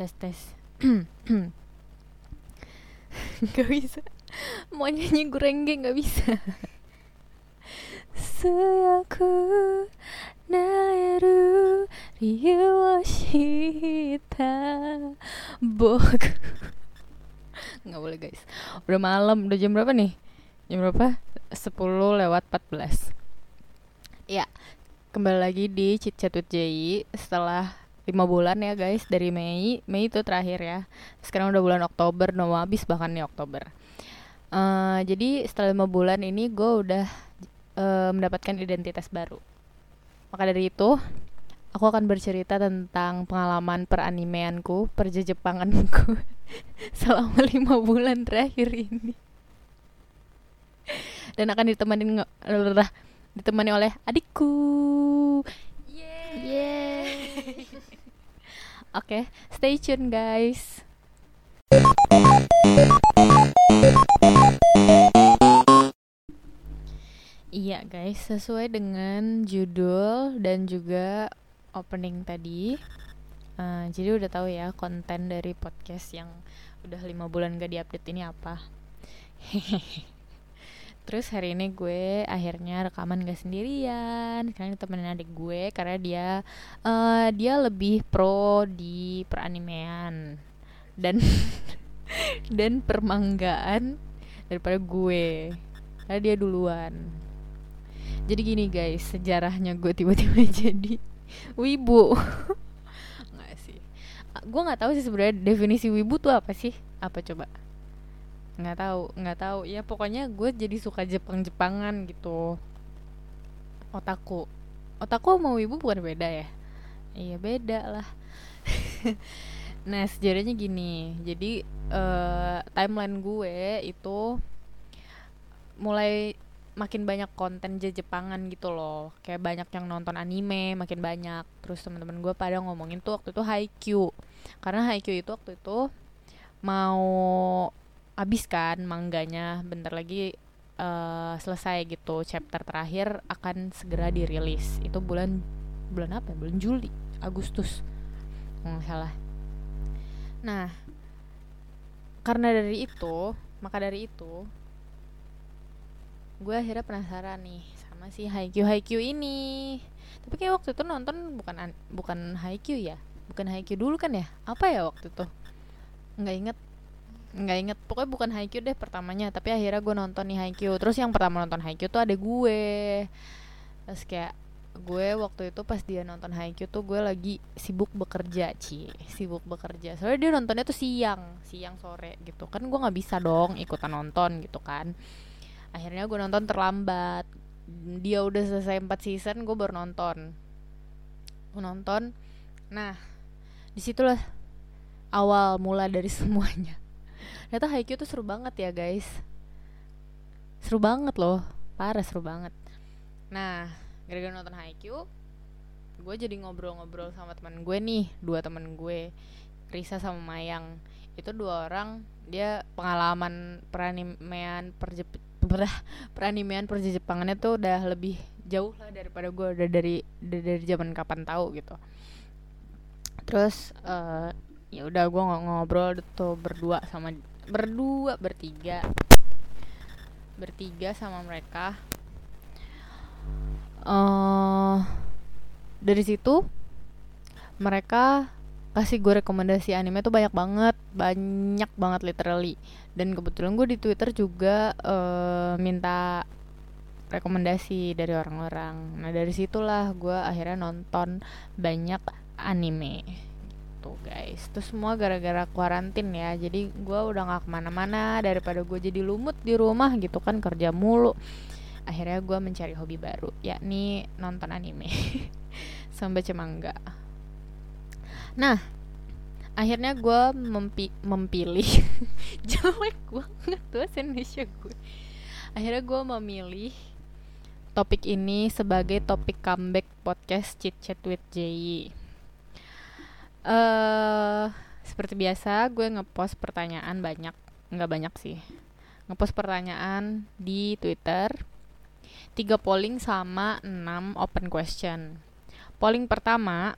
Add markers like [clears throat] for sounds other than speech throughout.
tes tes Gak bisa. Mau nyanyi gurengge gak bisa. [laughs] Suyaku wo shita Boku [laughs] Gak boleh guys. Udah malam, udah jam berapa nih? Jam berapa? 10 lewat 14 Ya, kembali lagi di Chit Chat with Jay setelah lima bulan ya guys dari Mei. Mei itu terakhir ya. Sekarang udah bulan Oktober mau habis bahkan nih Oktober. Uh, jadi setelah lima bulan ini gue udah uh, mendapatkan identitas baru. Maka dari itu aku akan bercerita tentang pengalaman peranimeanku perjejepanganku [laughs] selama lima bulan terakhir ini. Dan akan ditemani ditemani oleh adikku. Yeay. Yeay. Oke, okay, stay tune guys. Iya guys, sesuai dengan judul dan juga opening tadi. Uh, jadi udah tahu ya konten dari podcast yang udah lima bulan gak diupdate ini apa. [laughs] Terus hari ini gue akhirnya rekaman gak sendirian. Karena temenin adik gue Karena dia uh, Dia lebih pro di peranimean Dan [laughs] Dan permanggaan Daripada gue. Karena dia duluan. Jadi gini guys Sejarahnya gue tiba-tiba [laughs] jadi Wibu. [laughs] Nggak sih. Gue gak tahu sih sebenarnya definisi wibu tuh apa sih? Apa coba nggak tahu nggak tahu. Ya pokoknya gue jadi suka Jepang Jepangan gitu. Otaku. Otaku mau ibu bukan beda ya? Iya beda lah. [laughs] Nah sejarahnya gini. Jadi uh, timeline gue itu mulai makin banyak konten Jepangan gitu loh. Kayak banyak yang nonton anime makin banyak. Terus teman-teman gue pada ngomongin tuh waktu itu Haikyuu. Karena Haikyuu itu waktu itu mau habis kan mangganya bentar lagi uh, selesai gitu chapter terakhir akan segera dirilis. Itu bulan bulan apa ya? bulan Juli Agustus. Nggak salah. Nah karena dari itu maka dari itu gue akhirnya penasaran nih sama si Haikyuu Haikyuu ini. Tapi kayak waktu itu nonton bukan bukan Haikyuu ya? Bukan Haikyuu dulu kan ya? Apa ya waktu itu? Nggak inget nggak inget. Pokoknya bukan Haikyuu deh pertamanya tapi akhirnya gue nonton nih Haikyuu. Terus yang pertama nonton Haikyuu tuh ada gue. Terus kayak gue waktu itu pas dia nonton Haikyuu tuh gue lagi sibuk bekerja cie sibuk bekerja. Soalnya dia nontonnya tuh siang siang sore gitu. Kan gue nggak bisa dong ikutan nonton gitu kan. Akhirnya gue nonton terlambat. Dia udah selesai 4 season gue baru nonton. Gue nonton. Nah di situlah awal mula dari [laughs] semuanya ternyata Haikyuu tuh seru banget ya guys. Seru banget loh. Parah seru banget. Nah gara-gara nonton Haikyuu gue jadi ngobrol-ngobrol sama teman gue nih dua teman gue Risa sama Mayang. Itu dua orang dia pengalaman peranimean perje peranimean perje Jepangannya tuh udah lebih jauh lah daripada gue udah dari dari zaman kapan tahu gitu. Terus uh, ya udah gue ngobrol tuh berdua sama berdua bertiga. Bertiga sama mereka. Uh, dari situ mereka kasih gue rekomendasi anime tuh banyak banget banyak banget literally. Dan kebetulan gue di twitter juga uh, minta rekomendasi dari orang-orang. Nah dari situlah gue akhirnya nonton banyak anime gitu guys. Itu semua gara-gara kuarantin ya. Jadi gue udah gak ke mana-mana daripada gue jadi lumut di rumah gitu kan kerja mulu. Akhirnya gue mencari hobi baru yakni nonton anime. [laughs] Sampai cemangga nah akhirnya gue mempi memilih [laughs] jelek banget tuh Indonesia gue akhirnya gue memilih topik ini sebagai topik comeback podcast chit chat with Jay uh, seperti biasa gue ngepost pertanyaan banyak nggak banyak sih ngepost pertanyaan di Twitter tiga polling sama enam open question polling pertama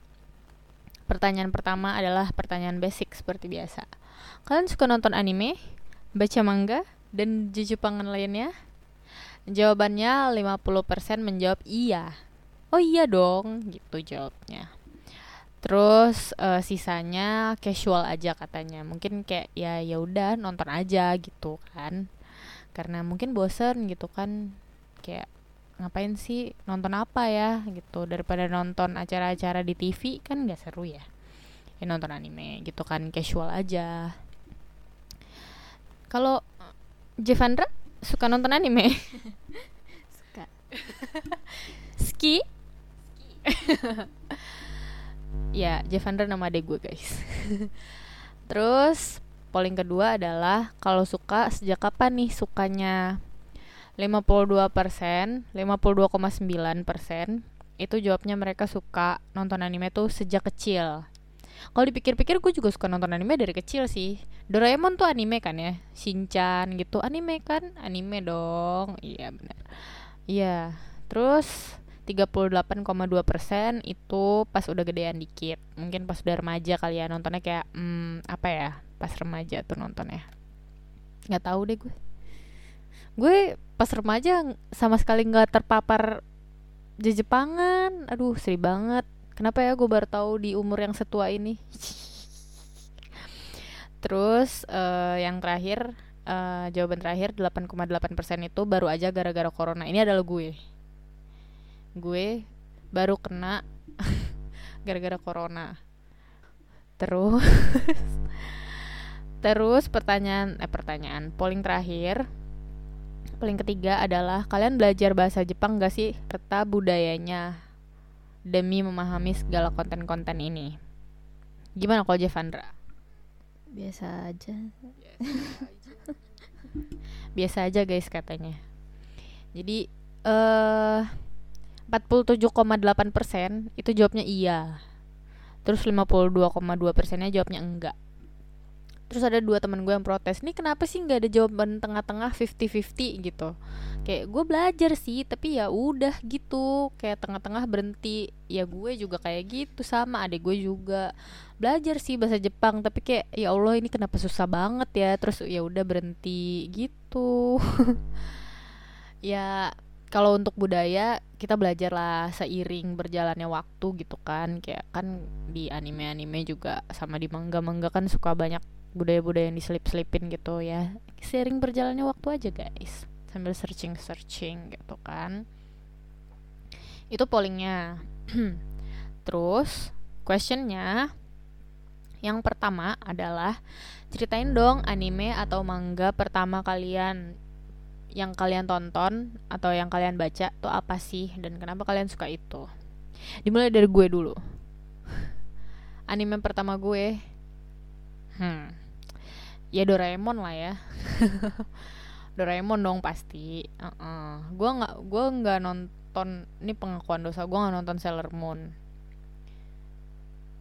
Pertanyaan pertama adalah pertanyaan basic seperti biasa. Kalian suka nonton anime, baca manga, dan Jepangan lainnya? Jawabannya 50% menjawab iya. Oh iya dong, gitu jawabnya. Terus uh, sisanya casual aja katanya. Mungkin kayak ya ya udah nonton aja gitu kan. Karena mungkin bosen gitu kan. Kayak ngapain sih nonton apa ya gitu. Daripada nonton acara-acara di TV kan gak seru ya. Ya nonton anime gitu kan casual aja. Kalau Jevandra suka nonton anime? [laughs] Suka. Ski [laughs] ya Jevandra nama adek gue guys. [laughs] Terus polling kedua adalah kalau suka sejak kapan nih sukanya? 52 persen 52,9 persen itu jawabnya mereka suka nonton anime tuh sejak kecil. Kalau dipikir-pikir gue juga suka nonton anime dari kecil sih. Doraemon tuh anime kan ya? Shinchan gitu anime kan? Anime dong. Iya benar iya. Terus 38,2 persen itu pas udah gedean dikit. Mungkin pas udah remaja kali ya nontonnya kayak hmm, apa ya pas remaja tuh nontonnya. Nggak tahu deh gue. Gue pas remaja sama sekali nggak terpapar Jepangan aduh sedih banget. Kenapa ya gue baru tahu di umur yang setua ini? [laughs] Terus uh, yang terakhir uh, jawaban terakhir 8,8% itu baru aja gara-gara corona. Ini adalah gue gue baru kena [laughs] gara-gara corona terus [laughs] terus pertanyaan eh pertanyaan polling terakhir paling ketiga adalah kalian belajar bahasa Jepang gak sih serta budayanya demi memahami segala konten-konten ini. Gimana kalau Jevandra? Biasa aja. Biasa aja guys katanya. Jadi eh uh, 47,8% itu jawabnya iya. Terus 52,2 persennya jawabnya enggak. Terus ada dua teman gue yang protes nih kenapa sih nggak ada jawaban tengah-tengah 50-50 gitu. Kayak gue belajar sih tapi ya udah gitu. Kayak tengah-tengah berhenti. Ya gue juga kayak gitu sama adik gue juga. Belajar sih bahasa Jepang tapi kayak ya Allah ini kenapa susah banget ya? Terus ya udah berhenti gitu. [laughs] Ya kalau untuk budaya kita belajar lah seiring berjalannya waktu gitu kan. Kayak kan di anime-anime juga sama di manga-manga kan suka banyak budaya-budaya yang diselip-selipin gitu ya. Sering berjalannya waktu aja guys. Sambil searching-searching gitu kan. Itu pollingnya. [clears throat] Terus questionnya. Yang pertama adalah ceritain dong anime atau manga pertama kalian yang kalian tonton atau yang kalian baca tuh apa sih? Dan kenapa kalian suka itu? Dimulai dari gue dulu. [laughs] Anime pertama gue. Hmm. Ya Doraemon lah ya. [laughs] Doraemon dong pasti. Uh -uh. gue nggak gue nggak nonton ini pengakuan dosa gue nggak nonton Sailor Moon.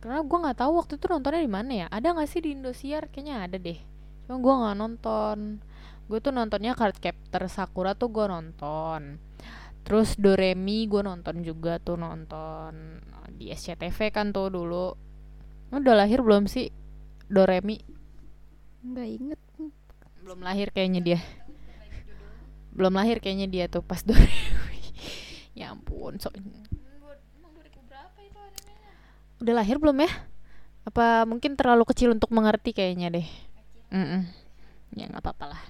Karena gue nggak tahu waktu itu nontonnya di mana ya. Ada nggak sih di Indosiar? Kayaknya ada deh. Cuma gue nggak nonton gue tuh nontonnya Card Captor Sakura tuh gue nonton. Terus Doremi gue nonton juga tuh nonton di SCTV kan tuh dulu. Udah lahir belum sih Doremi? Nggak inget. Belum lahir kayaknya dia. Belum lahir kayaknya dia tuh pas [laughs] dua ya ampun so udah lahir belum ya? Apa mungkin terlalu kecil untuk mengerti kayaknya deh? Mm -mm. ya nggak apa-apa lah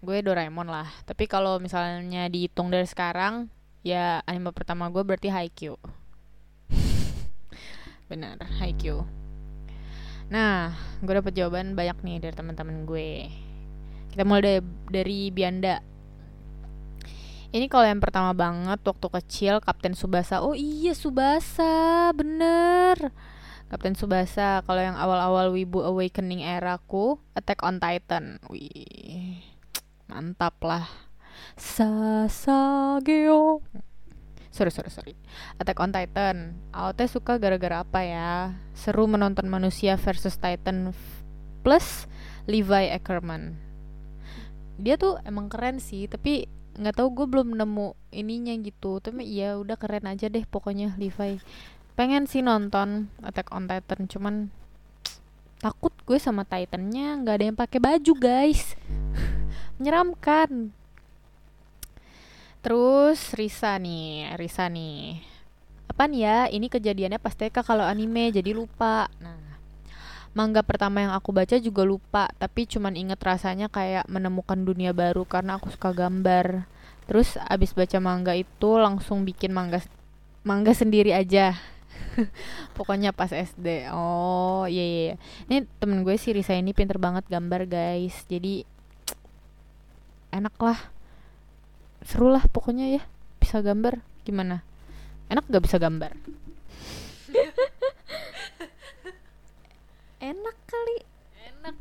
gue Doraemon lah tapi kalau misalnya dihitung dari sekarang ya anime pertama gue berarti Haikyuu [laughs] benar Haikyuu Nah, gue dapet jawaban banyak nih dari teman-teman gue. Kita mulai dari, dari Bianda. Ini kalau yang pertama banget waktu kecil Kapten Subasa. Oh iya Subasa, bener. Kapten Subasa. Kalau yang awal-awal Wibu Awakening eraku, Attack on Titan. Wih, mantap lah. Sasageo. Sorry sorry sorry. Attack on Titan. AOT suka gara-gara apa ya? Seru menonton manusia versus Titan plus Levi Ackerman. Dia tuh emang keren sih tapi nggak tahu gue belum nemu ininya gitu. Tapi ya udah keren aja deh pokoknya Levi. Pengen sih nonton Attack on Titan cuman takut gue sama Titannya nggak ada yang pakai baju guys [laughs] menyeramkan. Terus Risa nih Risa nih. Apaan ya? Ini kejadiannya pas TK kalau anime jadi lupa. Nah manga pertama yang aku baca juga lupa tapi cuman inget rasanya kayak menemukan dunia baru karena aku suka gambar. Terus abis baca manga itu langsung bikin manga manga sendiri aja. [laughs] Pokoknya pas SD oh iya iya iya. ini temen gue si Risa ini pinter banget gambar guys. Jadi enak lah. Seru lah pokoknya ya. Bisa gambar gimana? Enak gak bisa gambar? [laughs] Enak kali. enak.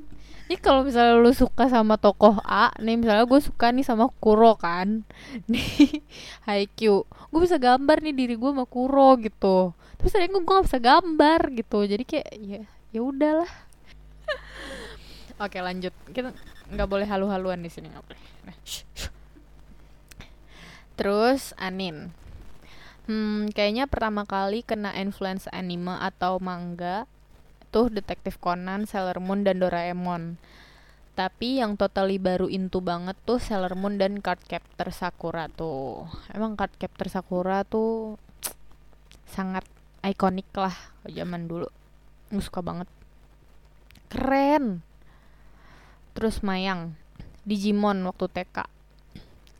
Ini kalau misalnya lu suka sama tokoh A nih misalnya gue suka nih sama Kuro kan. [laughs] Nih Haikyuu. Gue bisa gambar nih diri gue sama Kuro gitu. Terus tadi gue gak bisa gambar gitu. Jadi kayak ya ya udahlah. [laughs] Oke lanjut. Kita nggak boleh halu-haluan di sini nggak boleh Nah, terus Anin hmm kayaknya pertama kali kena influence anime atau manga tuh Detektif Conan, Sailor Moon, dan Doraemon. Tapi yang totally baru into banget tuh Sailor Moon dan Cardcaptor Sakura tuh. Emang Cardcaptor Sakura tuh sangat ikonik lah zaman dulu. Gue suka banget. Keren. Terus Mayang, Digimon waktu TK.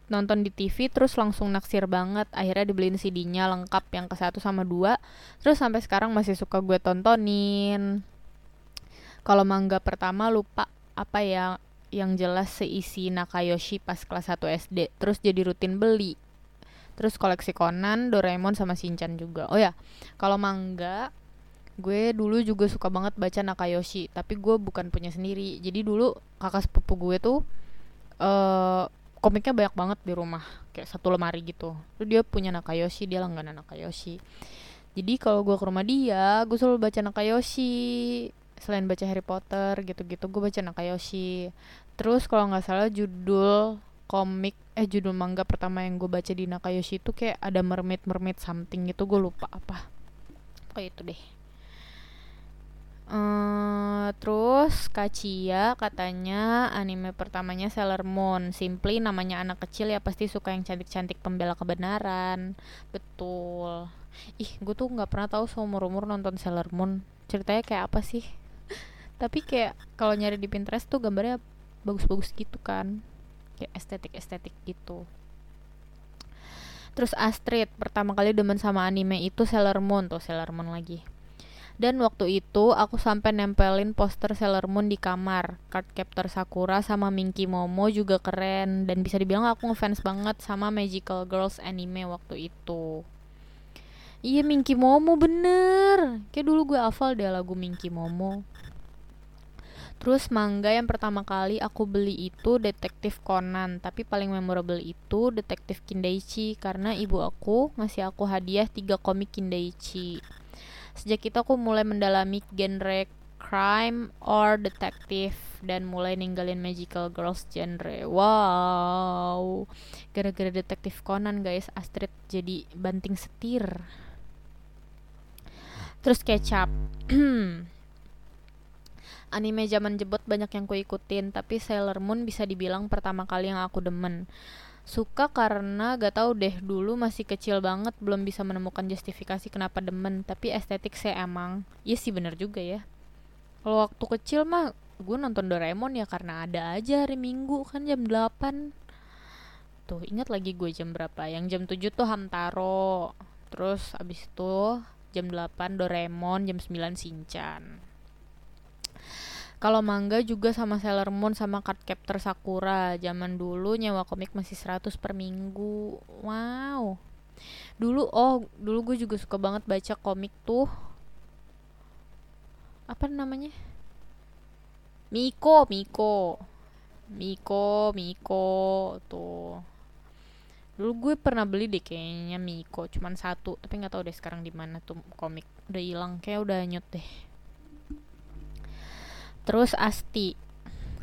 Nonton di TV terus langsung naksir banget. Akhirnya dibeliin CD-nya lengkap yang ke satu sama dua. Terus sampai sekarang masih suka gue tontonin. Kalau manga pertama lupa apa ya yang jelas seisi Nakayoshi pas kelas 1 SD. Terus jadi rutin beli. Terus koleksi Conan, Doraemon sama Shinchan juga. Oh ya, kalau manga gue dulu juga suka banget baca Nakayoshi, tapi gue bukan punya sendiri. Jadi dulu kakak sepupu gue tuh eh komiknya banyak banget di rumah, kayak satu lemari gitu. Terus dia punya Nakayoshi, dia langganan Nakayoshi. Jadi kalau gue ke rumah dia, gue selalu baca Nakayoshi. Selain baca Harry Potter gitu-gitu, gue baca Nakayoshi. Terus kalau nggak salah judul komik eh judul manga pertama yang gue baca di Nakayoshi itu kayak ada mermaid mermaid something gitu gue lupa apa. Kayak itu deh. Eh, terus Kacia katanya anime pertamanya Sailor Moon. Simply namanya anak kecil ya pasti suka yang cantik-cantik pembela kebenaran. Betul. Ih gue tuh nggak pernah tahu seumur-umur nonton Sailor Moon. Ceritanya kayak apa sih? [laughs] Tapi kayak kalau nyari di Pinterest tuh gambarnya bagus-bagus gitu kan. Kayak estetik-estetik gitu. Terus Astrid pertama kali demen sama anime itu Sailor Moon. Tuh Sailor Moon lagi dan waktu itu aku sampai nempelin poster Sailor Moon di kamar. Cardcaptor Sakura sama Minky Momo juga keren dan bisa dibilang aku ngefans banget sama Magical Girls anime waktu itu. Iya Minky Momo bener. Kayak dulu gue hafal deh lagu Minky Momo. Terus manga yang pertama kali aku beli itu Detektif Conan, tapi paling memorable itu Detektif Kindaichi karena ibu aku ngasih aku hadiah tiga komik Kindaichi. Sejak itu aku mulai mendalami genre crime or detective dan mulai ninggalin magical girls genre. Wow. Gara-gara detektif Conan guys, Astrid jadi banting setir. Terus kecap. [clears throat] Anime zaman jebot banyak yang kuikutin, tapi Sailor Moon bisa dibilang pertama kali yang aku demen suka karena gak tahu deh dulu masih kecil banget belum bisa menemukan justifikasi kenapa demen tapi estetik saya emang. Iya sih bener juga ya. Kalau waktu kecil mah gue nonton Doraemon ya karena ada aja hari Minggu kan jam 8 tuh ingat lagi gue jam berapa? Yang jam 7 tuh Hamtaro. Terus abis itu jam 8 Doraemon jam 9 Shinchan kalau manga juga sama Sailor Moon sama Cardcaptor Sakura. Zaman dulu nyewa komik masih 100 per minggu. Wow. Dulu oh, dulu gue juga suka banget baca komik tuh. Apa namanya? Miko, Miko. Miko, Miko tuh. Dulu gue pernah beli deh kayaknya Miko, cuman satu, tapi nggak tahu deh sekarang di mana tuh komik. Udah hilang, kayak udah nyut deh. Terus Asti.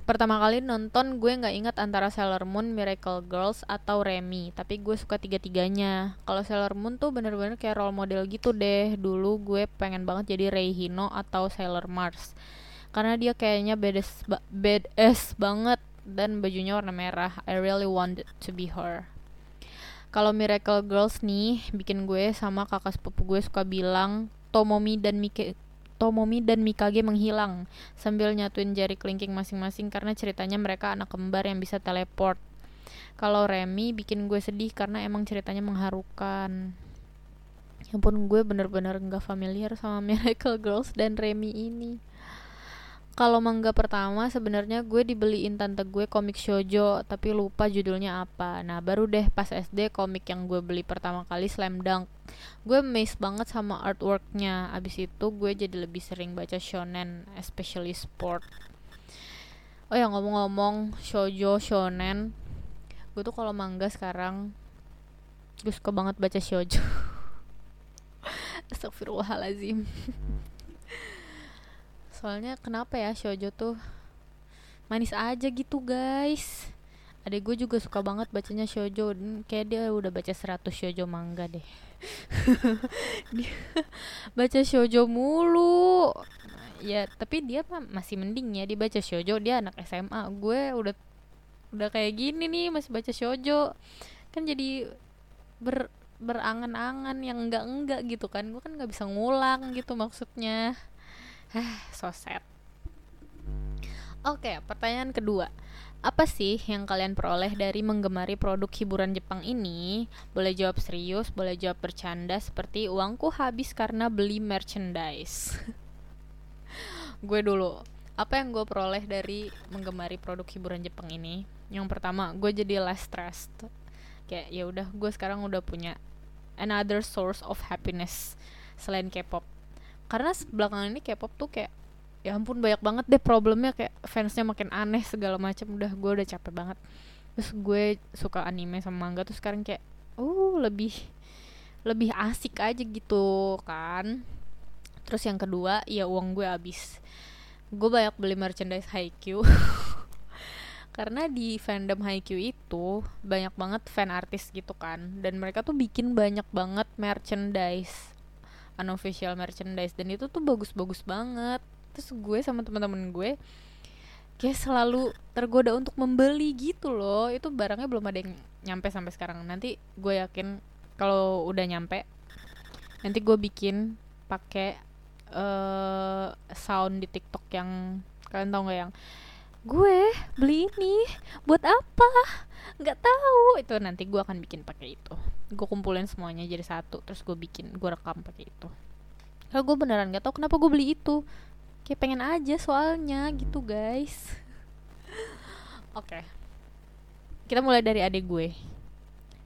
pertama kali nonton gue nggak ingat antara Sailor Moon, Miracle Girls atau Remy, tapi gue suka tiga-tiganya. Kalau Sailor Moon tuh bener-bener kayak role model gitu deh. Dulu gue pengen banget jadi Rei Hino atau Sailor Mars. Karena dia kayaknya badass, ba- badass banget dan bajunya warna merah. I really wanted to be her. Kalau Miracle Girls nih bikin gue sama kakak sepupu gue suka bilang Tomomi dan Mike Tomomi dan Mikage menghilang sambil nyatuin jari kelingking masing-masing karena ceritanya mereka anak kembar yang bisa teleport. Kalau Remy bikin gue sedih karena emang ceritanya mengharukan. Ya ampun gue bener-bener nggak familiar sama [laughs] Miracle Girls dan Remy ini. Kalau manga pertama sebenarnya gue dibeliin tante gue komik shoujo tapi lupa judulnya apa. Nah baru deh pas SD komik yang gue beli pertama kali Slam Dunk. Gue amazed banget sama artworknya. Abis itu gue jadi lebih sering baca shonen, especially sport. Oh ya ngomong-ngomong shoujo shonen, gue tuh kalau manga sekarang gue suka banget baca shoujo. [laughs] Astagfirullahalazim. [laughs] Soalnya kenapa ya shoujo tuh manis aja gitu guys. Adek gue juga suka banget bacanya shoujo. Dan Kayak dia udah baca 100 shoujo manga deh. [laughs] Dia baca shoujo mulu. Ya tapi dia masih mending ya Dia baca shoujo. Dia anak SMA Gue udah udah kayak gini nih Masih baca shoujo. Kan jadi ber, berangan-angan yang enggak-enggak gitu kan. Gue kan gak bisa ngulang gitu maksudnya Hah, so sad. Oke, pertanyaan kedua. Apa sih yang kalian peroleh dari menggemari produk hiburan Jepang ini? Boleh jawab serius, boleh jawab bercanda seperti uangku habis karena beli merchandise. [laughs] gue dulu. Apa yang gue peroleh dari menggemari produk hiburan Jepang ini? Yang pertama, gue jadi less stressed. Kayak ya udah, gue sekarang udah punya another source of happiness selain K-pop karena belakangan ini K-pop tuh kayak ya ampun banyak banget deh problemnya kayak fansnya makin aneh segala macam udah gue udah capek banget. Terus gue suka anime sama manga tuh sekarang kayak uh lebih lebih asik aja gitu kan. Terus yang kedua ya uang gue habis. Gue banyak beli merchandise Haikyuu. [laughs] Karena di fandom Haikyuu itu banyak banget fan artis gitu kan. Dan mereka tuh bikin banyak banget merchandise unofficial merchandise dan itu tuh bagus-bagus banget. Terus gue sama teman-teman gue kayak selalu tergoda untuk membeli gitu loh. Itu barangnya belum ada yang nyampe sampai sekarang. Nanti gue yakin kalau udah nyampe nanti gue bikin pakai uh, sound di TikTok yang kalian tau nggak yang gue beli ini buat apa? Nggak tahu. Itu nanti gue akan bikin pakai itu gue kumpulin semuanya jadi satu terus gue bikin gue rekam pakai itu. Kalau gue beneran nggak tahu kenapa gue beli itu. Kayak pengen aja soalnya gitu guys. [laughs] Oke. Okay. kita mulai dari adik gue.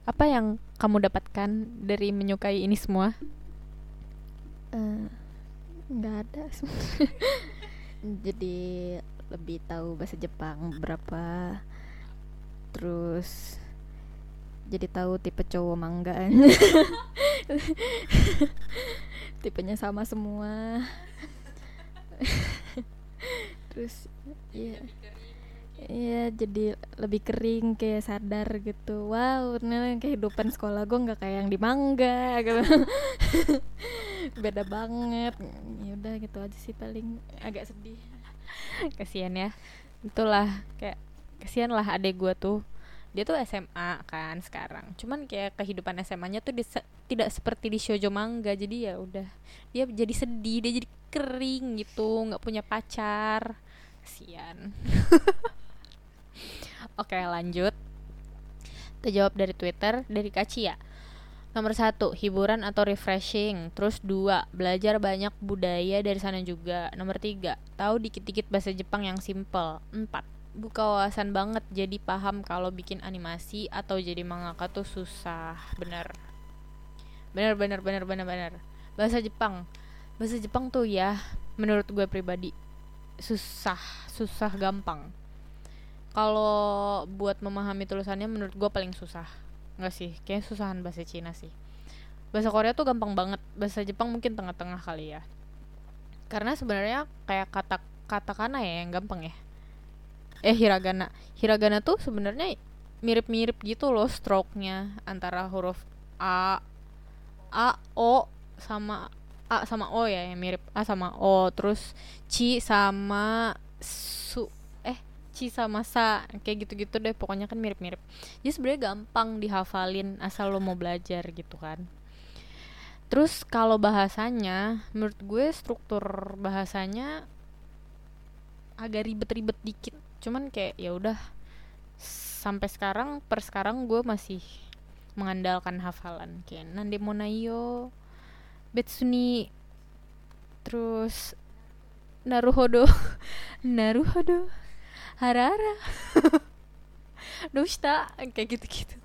Apa yang kamu dapatkan dari menyukai ini semua? Nggak uh, ada. [laughs] Jadi lebih tahu bahasa Jepang berapa terus jadi tahu tipe cowok mangga. [laughs] Tipenya sama semua. [laughs] Terus ya Iya jadi lebih kering kayak sadar gitu. Wow ini kehidupan sekolah gue nggak kayak yang di mangga gitu. [laughs] Beda banget. Ya udah gitu aja sih paling. Agak sedih. Kasian ya. Itulah kayak kasihan lah adek gue tuh dia tuh SMA kan sekarang cuman kayak kehidupan SMA-nya tuh di, tidak seperti di shoujo manga jadi ya udah dia jadi sedih dia jadi kering gitu nggak punya pacar kasian [laughs] oke lanjut kita jawab dari Twitter dari Kacia Nomor satu, hiburan atau refreshing. Terus dua, belajar banyak budaya dari sana juga. Nomor tiga, tahu dikit-dikit bahasa Jepang yang simple. Empat, buka wawasan banget jadi paham kalau bikin animasi atau jadi mangaka tuh susah bener. Bener bener bener bener bener. Bahasa Jepang. Bahasa Jepang tuh ya menurut gue pribadi susah susah gampang. Kalau buat memahami tulisannya menurut gue paling susah. Nggak sih kayak susahan bahasa Cina sih. Bahasa Korea tuh gampang banget. Bahasa Jepang mungkin tengah-tengah kali ya. Karena sebenarnya kayak kata katakana ya yang gampang ya eh hiragana. Hiragana tuh sebenarnya mirip-mirip gitu loh stroke-nya antara huruf a a o sama a sama o ya yang mirip. A sama o terus ci sama su eh ci sama sa kayak gitu-gitu deh pokoknya kan mirip-mirip. Jadi sebenarnya gampang dihafalin asal lo mau belajar gitu kan. Terus kalau bahasanya menurut gue struktur bahasanya agak ribet-ribet dikit cuman kayak ya udah sampai sekarang per sekarang gue masih mengandalkan hafalan. Kayak nande monayo betsuni terus naruhodo. [laughs] Naruhodo? Harara? [laughs] Doshita kayak gitu-gitu.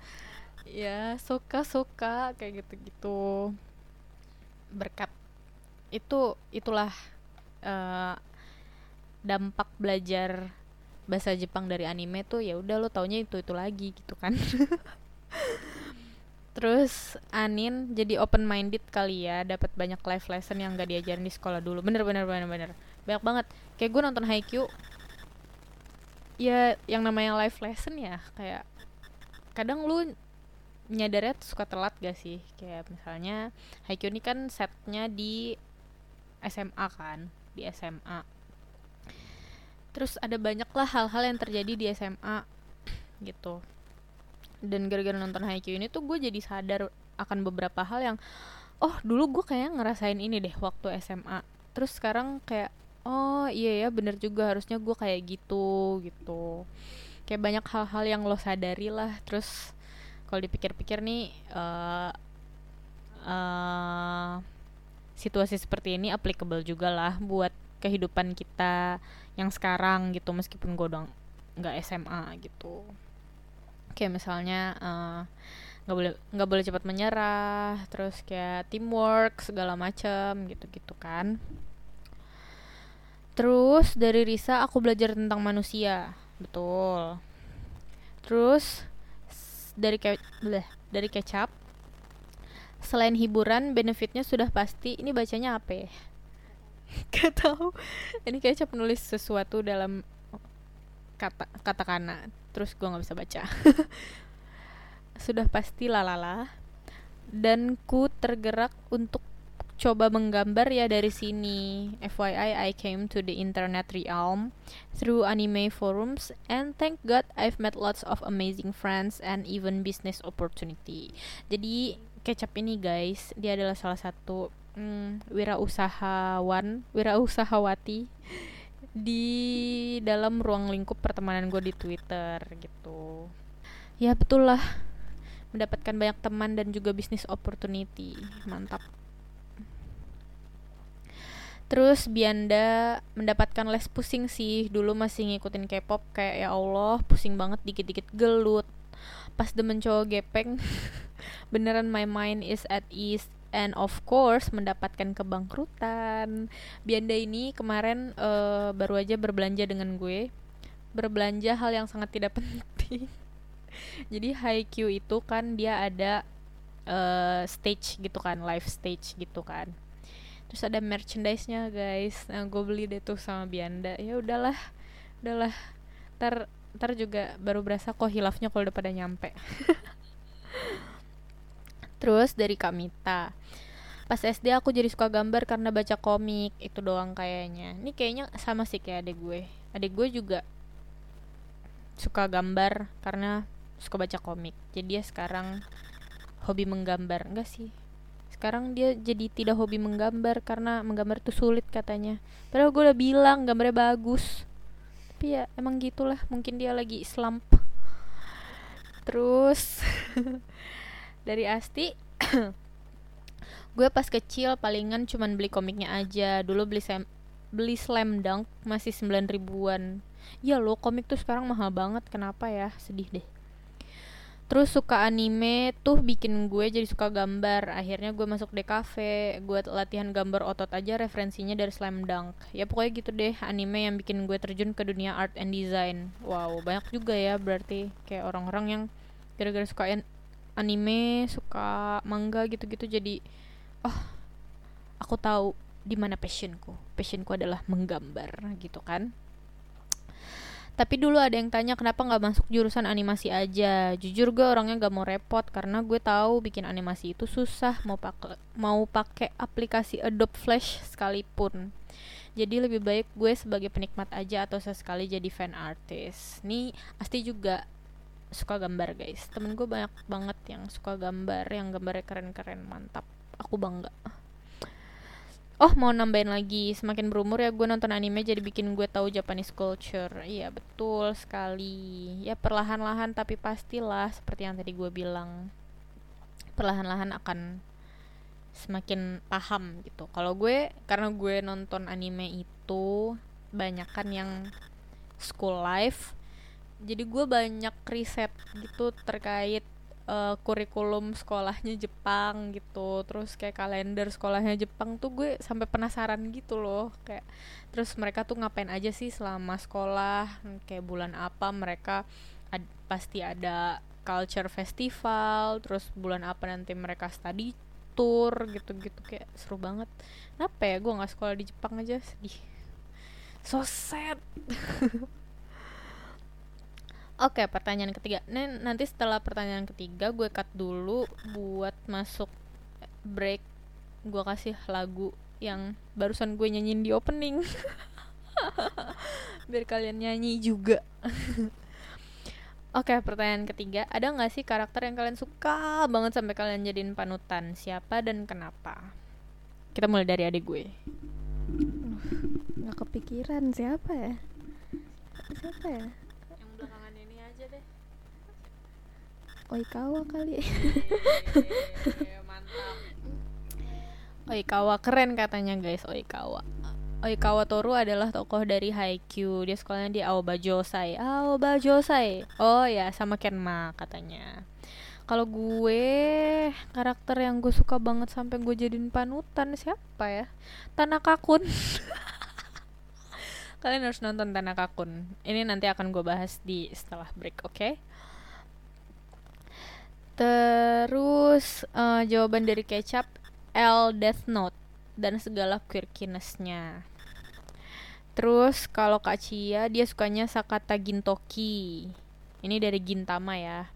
Ya soka soka kayak gitu-gitu. Berkat itu itulah uh, dampak belajar bahasa Jepang dari anime tuh ya udah lo taunya itu itu lagi gitu kan. [laughs] Terus Anin jadi open minded kali ya dapat banyak life lesson yang gak diajarin di sekolah dulu. Bener bener bener bener. Banyak banget. Kayak gue nonton Haikyuu ya yang namanya life lesson ya kayak kadang lu nyadarnya suka telat gak sih? Kayak misalnya Haikyuu ini kan setnya di SMA kan di SMA terus ada banyak lah hal-hal yang terjadi di SMA gitu. Dan gara-gara nonton Haikyuu ini tuh gue jadi sadar akan beberapa hal yang oh dulu gue kayak ngerasain ini deh waktu SMA terus sekarang kayak oh iya ya bener juga harusnya gue kayak gitu gitu. Kayak banyak hal-hal yang lo sadari lah. Terus kalau dipikir-pikir nih uh, uh, situasi seperti ini applicable juga lah buat kehidupan kita yang sekarang gitu meskipun gue udah nggak SMA gitu. Kayak misalnya nggak uh, boleh nggak boleh cepat menyerah terus kayak teamwork segala macam gitu gitu kan. Terus dari Risa aku belajar tentang manusia betul. Terus dari ke bleh, dari kecap selain hiburan benefitnya sudah pasti ini bacanya apa ya [laughs] gak tahu ini kayaknya penulis sesuatu dalam kata katakana terus gue nggak bisa baca [laughs] sudah pasti lalala dan ku tergerak untuk coba menggambar ya dari sini. FYI, I came to the internet realm through anime forums and thank God I've met lots of amazing friends and even business opportunity. Jadi kecap ini guys, dia adalah salah satu hmm, wirausahawan, wirausahawati di dalam ruang lingkup pertemanan gue di Twitter gitu. Ya betul lah, mendapatkan banyak teman dan juga bisnis opportunity, mantap. Terus Bianda mendapatkan les pusing sih. Dulu masih ngikutin K-pop kayak ya Allah Pusing banget dikit-dikit gelut. Pas demen cowok gepeng [laughs] Beneran my mind is at ease and of course mendapatkan kebangkrutan. Bianda ini kemarin uh, baru aja berbelanja dengan gue. Berbelanja hal yang sangat tidak [laughs] penting. Jadi Haikyuu itu kan dia ada uh, stage gitu kan, live stage gitu kan. Terus ada merchandise-nya guys. Nah, gue beli deh tuh sama Bianda. Ya udahlah. Udahlah. Ntar, ntar juga baru berasa kok hilafnya kalau udah pada nyampe. [laughs] Terus dari Kamita. Pas SD aku jadi suka gambar karena baca komik, itu doang kayaknya. Ini kayaknya sama sih kayak adek gue. Adek gue juga suka gambar karena suka baca komik. Jadi dia sekarang hobi menggambar. Enggak sih. Sekarang dia jadi tidak hobi menggambar karena menggambar tuh sulit katanya. Padahal gue udah bilang gambarnya bagus. Tapi ya emang gitulah, mungkin dia lagi slump. Terus [laughs] dari Asti [clears throat] gue pas kecil palingan cuman beli komiknya aja. Dulu beli sem beli slam dunk masih 9 ribuan. Ya lo komik tuh sekarang mahal banget. Kenapa ya? Sedih deh. Terus suka anime tuh bikin gue jadi suka gambar. Akhirnya gue masuk DKV gue latihan gambar otot aja referensinya dari slam dunk. Ya pokoknya gitu deh anime yang bikin gue terjun ke dunia art and design. Wow banyak juga ya berarti kayak orang-orang yang gara-gara suka anime suka manga gitu-gitu jadi oh aku tahu di mana passionku passionku adalah menggambar gitu kan Tapi dulu ada yang tanya kenapa nggak masuk jurusan animasi aja. Jujur gue orangnya gak mau repot karena gue tahu bikin animasi itu susah mau pakai mau pakai aplikasi Adobe Flash sekalipun. Jadi lebih baik gue sebagai penikmat aja atau sesekali jadi fan artist. Nih Asti juga suka gambar guys. Temen gue banyak banget yang suka gambar, yang gambarnya keren-keren, mantap. Aku bangga. Oh mau nambahin lagi Semakin berumur ya gue nonton anime jadi bikin gue tahu Japanese culture Iya betul sekali Ya perlahan-lahan tapi pastilah Seperti yang tadi gue bilang Perlahan-lahan akan semakin paham gitu Kalau gue karena gue nonton anime itu banyak kan yang school life Jadi gue banyak riset gitu terkait uh, kurikulum sekolahnya Jepang gitu. Terus kayak kalender sekolahnya Jepang tuh gue sampai penasaran gitu loh. Kayak terus mereka tuh ngapain aja sih selama sekolah? Kayak bulan apa mereka ad, pasti ada culture festival terus bulan apa nanti mereka study tour gitu-gitu. Kayak seru banget. Kenapa ya gue nggak sekolah di Jepang aja? Sedih. So sad [laughs] Oke, pertanyaan ketiga. Nih, nanti setelah pertanyaan ketiga gue cut dulu buat masuk break. Gue kasih lagu yang barusan gue nyanyiin di opening. [laughs] Biar kalian nyanyi juga. [laughs] Oke, pertanyaan ketiga. Ada nggak sih karakter yang kalian suka banget sampai kalian jadiin panutan? Siapa dan kenapa? Kita mulai dari adik gue. Nggak kepikiran siapa ya? Siapa ya? Oikawa kali. Mantap. Oikawa keren katanya guys Oikawa. Oikawa Toru adalah tokoh dari Haikyuu. Dia sekolahnya di Aobajosai Aobajosai Oh ya sama Kenma katanya. Kalau gue karakter yang gue suka banget sampai gue jadiin panutan siapa ya? Tanaka Kun. [laughs] Kalian harus nonton Tanaka Kun. Ini nanti akan gue bahas di setelah break oke? okay? Terus uh, jawaban dari kecap L Death Note dan segala quirkinessnya. Terus kalau Kak Cia dia sukanya Sakata Gintoki. Ini dari Gintama ya.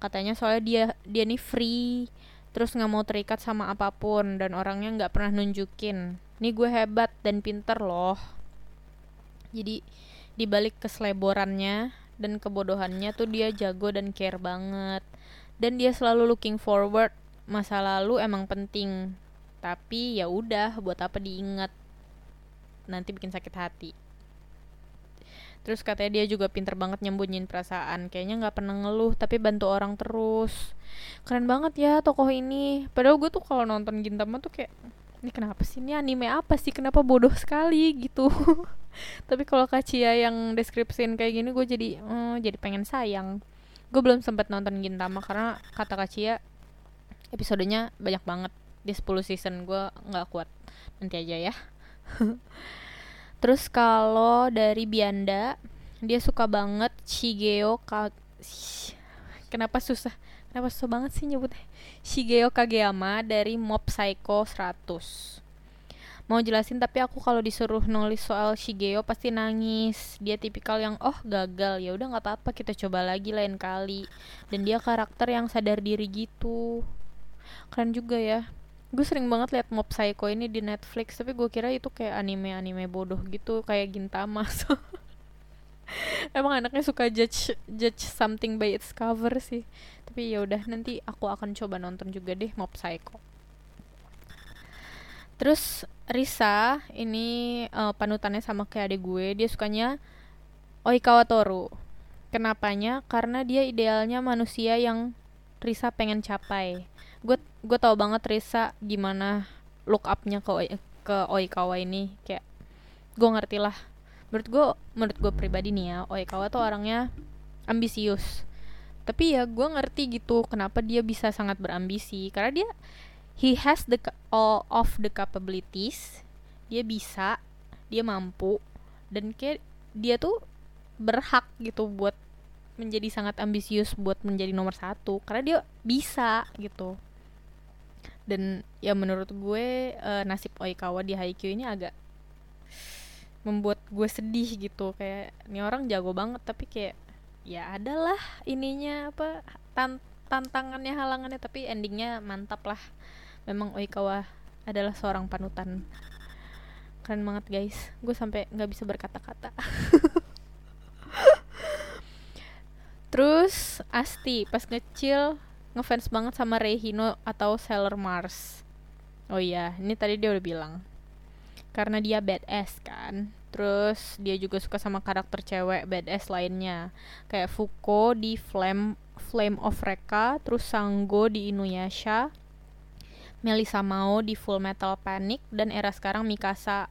Katanya soalnya dia dia nih free, terus nggak mau terikat sama apa pun dan orangnya nggak pernah nunjukin. Nih gue hebat dan pinter loh. Jadi dibalik keseleborannya dan kebodohannya tuh dia jago dan care banget dan dia selalu looking forward masa lalu emang penting. Tapi ya udah buat apa diingat? Nanti bikin sakit hati. Terus katanya dia juga pinter banget nyembunyiin perasaan. Kayaknya nggak pernah ngeluh tapi bantu orang terus. Keren banget ya tokoh ini. Padahal gue tuh kalau nonton Gintama tuh kayak ini kenapa sih? Ini anime apa sih? Kenapa bodoh sekali? [laughs] Gitu. Tapi kalau Kacia yang deskripsiin kayak gini gue jadi hmm, jadi pengen sayang gue belum sempat nonton Gintama karena kata Kacia episodenya banyak banget. Di 10 season gue nggak kuat. Nanti aja ya. [laughs] Terus kalau dari Bianda dia suka banget Shigeo Ka kenapa susah? Kenapa susah banget sih nyebutnya? Shigeo Kageyama dari Mob Psycho 100 mau jelasin tapi aku kalau disuruh nulis soal Shigeo pasti nangis. Dia tipikal yang oh gagal ya udah nggak apa-apa kita coba lagi lain kali. Dan dia karakter yang sadar diri gitu. Keren juga ya. Gue sering banget liat Mob Psycho ini di Netflix tapi gue kira itu kayak anime-anime bodoh gitu kayak Gintama. [laughs] So emang anaknya suka judge judge something by its cover sih. Tapi ya udah nanti aku akan coba nonton juga deh Mob Psycho terus Risa ini uh, panutannya sama kayak adik gue dia sukanya Oikawa Toru kenapanya? Karena dia idealnya manusia yang Risa pengen capai. Gue gue tau banget Risa gimana look upnya ke Oi, ke Oikawa ini. Kayak gue ngerti lah. Menurut gue menurut gue pribadi nih ya Oikawa tuh orangnya ambisius. Tapi ya gue ngerti gitu kenapa dia bisa sangat berambisi. Karena dia he has the all of the capabilities. Dia bisa dia mampu dan kayak dia tuh berhak gitu buat menjadi sangat ambisius buat menjadi nomor satu karena dia bisa gitu. Dan ya menurut gue uh, nasib Oikawa di Haikyuu ini agak membuat gue sedih gitu. Kayak ini orang jago banget tapi kayak ya adalah ininya apa tan tantangannya halangannya tapi endingnya mantap lah memang Oikawa adalah seorang panutan. Keren banget guys. Gue sampai nggak bisa berkata-kata. [laughs] Terus Asti pas kecil ngefans banget sama Reihino atau Sailor Mars. Oh iya ini tadi dia udah bilang. Karena dia badass kan? Terus dia juga suka sama karakter cewek badass lainnya. Kayak Fuko di Flame Flame of Reka terus Sanggo di Inuyasha Melissa Mao di Full Metal Panic dan era sekarang Mikasa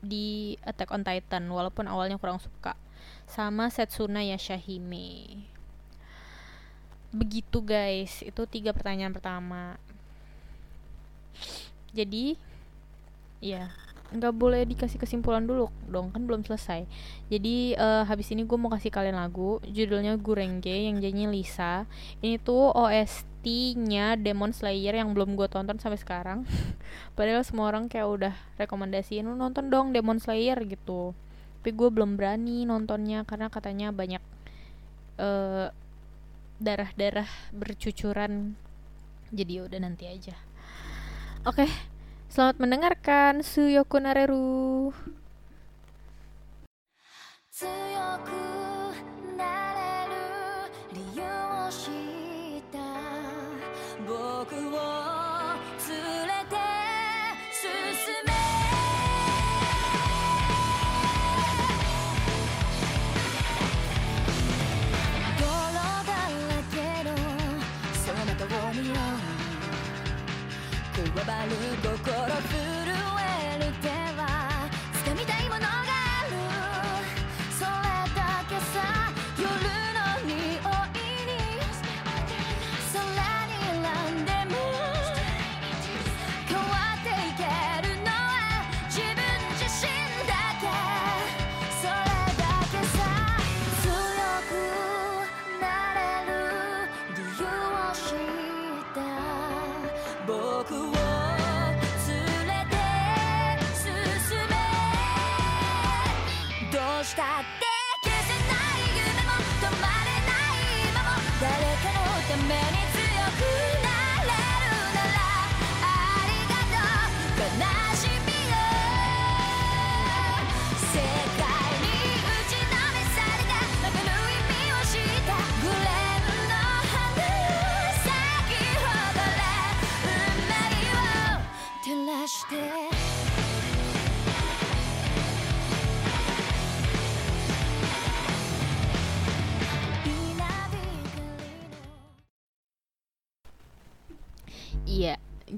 di Attack on Titan walaupun awalnya kurang suka. Sama Setsuna Yashahime begitu guys. Itu tiga pertanyaan pertama. Jadi ya nggak boleh dikasih kesimpulan dulu dong kan belum selesai. Jadi uh, habis ini gue mau kasih kalian lagu. Judulnya Gurenge yang nyanyi Lisa. Ini tuh OST-nya Demon Slayer yang belum gue tonton sampai sekarang. [laughs] Padahal semua orang kayak udah rekomendasiin nonton dong Demon Slayer gitu. Tapi gue belum berani nontonnya karena katanya banyak uh, darah-darah bercucuran. Jadi ya udah nanti aja. Oke okay, selamat mendengarkan. Suyoku Nareru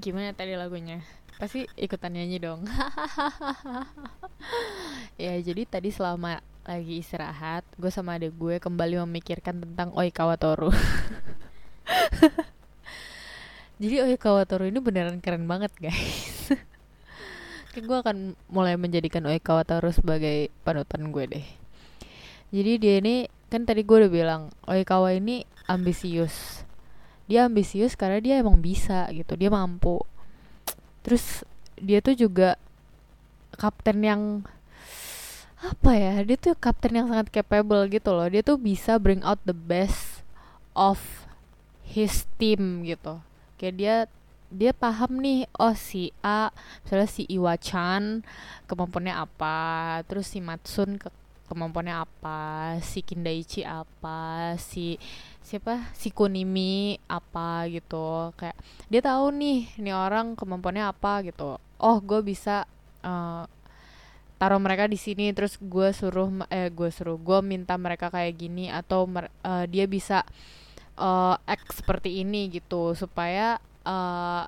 gimana tadi lagunya? Pasti ikutan nyanyi dong. [laughs] ya, jadi tadi selama lagi istirahat, gue sama adik gue kembali memikirkan tentang Oikawa Toru. [laughs] jadi Oikawa Toru ini beneran keren banget, guys. [laughs] Gue akan mulai menjadikan Oikawa Toru sebagai panutan gue deh. Jadi dia ini kan tadi gue udah bilang Oikawa ini ambisius dia ambisius karena dia emang bisa gitu dia mampu. Terus dia tuh juga kapten yang apa ya dia tuh kapten yang sangat capable gitu loh. Dia tuh bisa bring out the best of his team gitu. Kayak dia dia paham nih oh si A misalnya si Iwa-chan kemampuannya apa terus si Matsun ke kemampuannya apa si Kindaichi apa si siapa? Si Kunimi apa gitu. Kayak dia tahu nih ini orang kemampuannya apa gitu. Oh gue bisa uh, taruh mereka di sini terus gue suruh eh gue suruh gue minta mereka kayak gini atau uh, dia bisa uh, act seperti ini gitu supaya uh,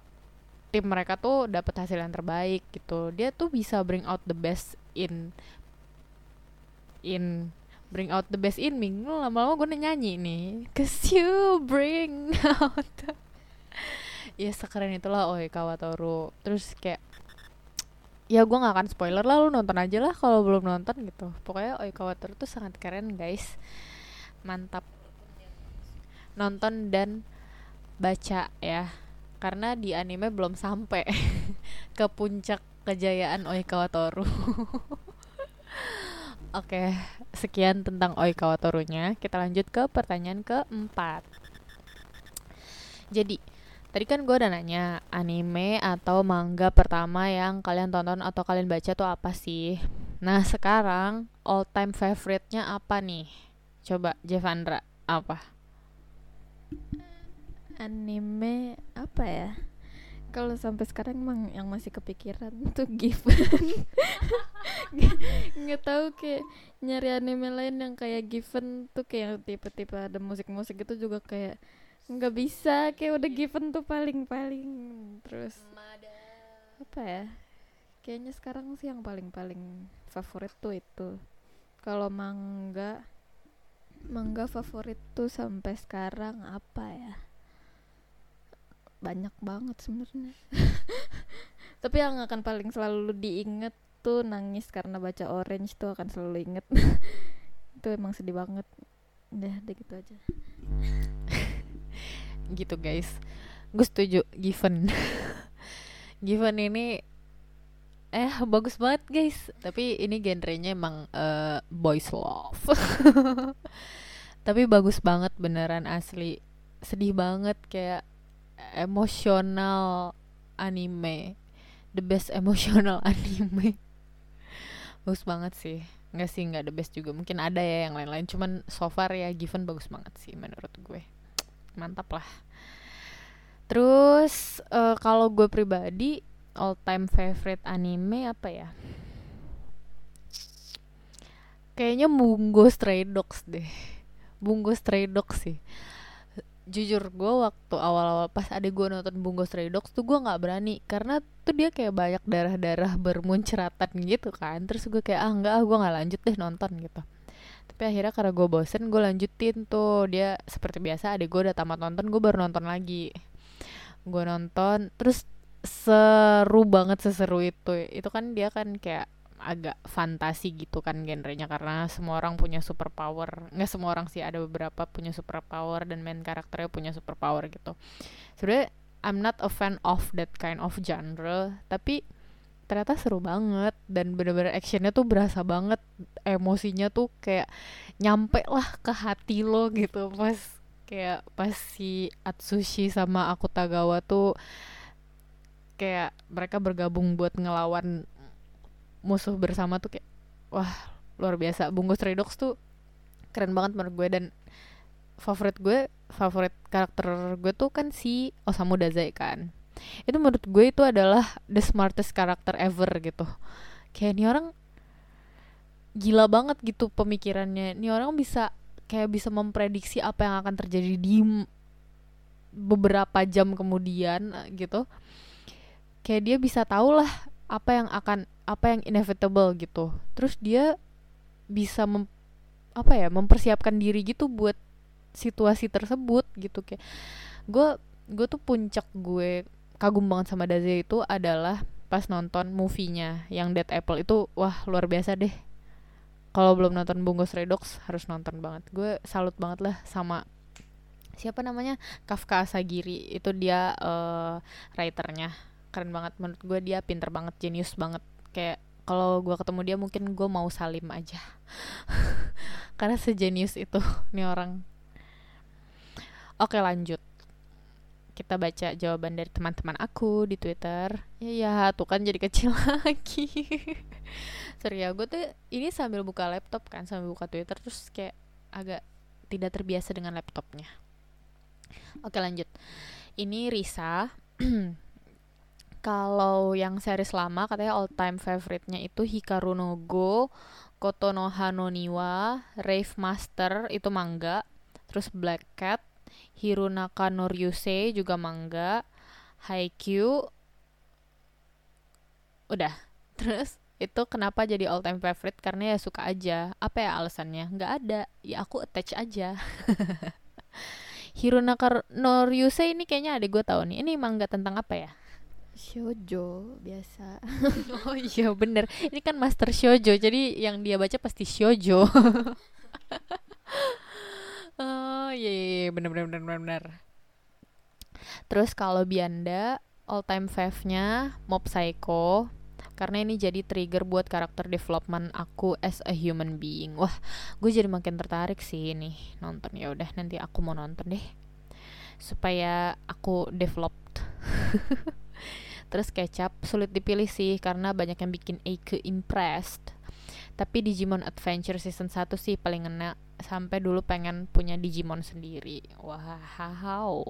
tim mereka tuh dapat hasil yang terbaik gitu. Dia tuh bisa bring out the best in in bring out the best in me. Lama-lama gue nyanyi nih. Cause you bring [laughs] out [laughs] ya sekeren itulah Oi Kawatoru terus kayak ya gue nggak akan spoiler lah lu nonton aja lah kalau belum nonton gitu. Pokoknya Oi Kawatoru tuh sangat keren guys. Mantap. Nonton dan baca ya. Karena di anime belum sampai [laughs] ke puncak kejayaan Oi Kawatoru Oke, sekian tentang Oikawa Torunya. Kita lanjut ke pertanyaan keempat. Jadi, tadi kan gue udah nanya anime atau manga pertama yang kalian tonton atau kalian baca tuh apa sih? Nah, sekarang all time favorite-nya apa nih? Coba Jevandra, apa? Anime apa ya? Kalau sampai sekarang emang yang masih kepikiran [laughs] tuh Given. nggak tahu kayak nyari anime lain yang kayak Given tuh kayak tipe-tipe ada musik-musik itu juga kayak nggak bisa kayak udah Given tuh paling-paling. Terus apa ya? Kayaknya sekarang sih yang paling-paling favorit tuh itu. Kalau manga manga favorit tuh sampai sekarang apa ya banyak banget sebenarnya. [laughs] Tapi yang akan paling selalu diinget tuh nangis karena baca Orange tuh akan selalu inget [laughs] itu emang sedih banget. Udah deh gitu aja. [laughs] Gitu guys. Gue setuju Given. Given ini eh bagus banget guys. Tapi ini genrenya emang uh, boys love. Tapi bagus banget beneran asli. Sedih banget kayak emosional anime. The best emosional [laughs] anime. Bagus banget sih. Nggak sih nggak the best juga. Mungkin ada ya yang lain-lain. Cuman so far ya Given bagus banget sih menurut gue. Mantap lah. Terus uh, kalau gue pribadi all time favorite anime apa ya? Kayaknya Bungo Stray Dogs deh. Bungo Stray Dogs sih jujur gue waktu awal-awal pas ada gue nonton Bungo Stray Dogs tuh gue nggak berani karena tuh dia kayak banyak darah-darah bermunceratan gitu kan. Terus gue kayak ah enggak ah gue nggak lanjut deh nonton gitu. Tapi akhirnya karena gue bosen gue lanjutin tuh. Dia seperti biasa adik gue udah tamat nonton gue baru nonton lagi. Gue nonton terus seru banget seseru itu. Itu kan dia kan kayak agak fantasi gitu kan genrenya karena semua orang punya super power nggak semua orang sih ada beberapa punya super power dan main karakternya punya super power gitu. Sebenarnya I'm not a fan of that kind of genre tapi ternyata seru banget dan bener-bener actionnya tuh berasa banget. Emosinya tuh kayak nyampe lah ke hati lo gitu. Pas kayak pas si Atsushi sama Akutagawa tuh kayak mereka bergabung buat ngelawan musuh bersama tuh kayak wah luar biasa. Bungo Stray Dogs tuh keren banget menurut gue. Dan favorit gue favorit karakter gue tuh kan si Osamu Dazai kan. Itu menurut gue itu adalah the smartest karakter ever gitu. Kayak ini orang gila banget gitu pemikirannya. Ini orang bisa kayak bisa memprediksi apa yang akan terjadi di beberapa jam kemudian gitu. Kayak dia bisa tahu lah apa yang akan apa yang inevitable gitu. Terus dia bisa mem, apa ya mempersiapkan diri gitu buat situasi tersebut gitu kayak gue gue tuh puncak gue kagum banget sama Daze itu adalah pas nonton movie-nya yang Dead Apple itu wah luar biasa deh. Kalau belum nonton Bungo Stray Dogs harus nonton banget. Gue salut banget lah sama siapa namanya? Kafka Asagiri. Itu dia uh, writernya keren banget menurut gue dia pinter banget jenius banget kayak kalau gue ketemu dia mungkin gue mau salim aja [laughs] karena sejenius itu [laughs] nih orang oke lanjut kita baca jawaban dari teman-teman aku di Twitter. Ya, ya tuh kan jadi kecil [laughs] lagi. Sorry ya, gue tuh ini sambil buka laptop kan, sambil buka Twitter terus kayak agak tidak terbiasa dengan laptopnya. Oke lanjut. Ini Risa. [clears throat] Kalau yang series lama katanya all time favorite-nya itu Hikaru no Go, Kotono Hanoniwa, Rave Master itu manga, terus Black Cat, Hirunaka no Ryusei juga manga, Haikyuu udah. Terus itu kenapa jadi all time favorite karena ya suka aja. Apa ya alasannya? Nggak ada. Ya aku attach aja. [laughs] Hirunaka no Ryusei ini kayaknya ada gue tahu nih. Ini manga tentang apa ya? Shoujo biasa. [laughs] oh iya bener. Ini kan master shoujo. Jadi yang dia baca pasti shoujo. [laughs] oh iya, iya, iya bener bener bener bener. Terus kalau Bianda all time fave-nya Mob Psycho. karena ini jadi trigger buat karakter development aku as a human being wah gue jadi makin tertarik sih nih nonton ya udah nanti aku mau nonton deh supaya aku developed [laughs] terus kecap sulit dipilih sih karena banyak yang bikin Eike impressed tapi Digimon Adventure season 1 sih paling ngena sampai dulu pengen punya Digimon sendiri wow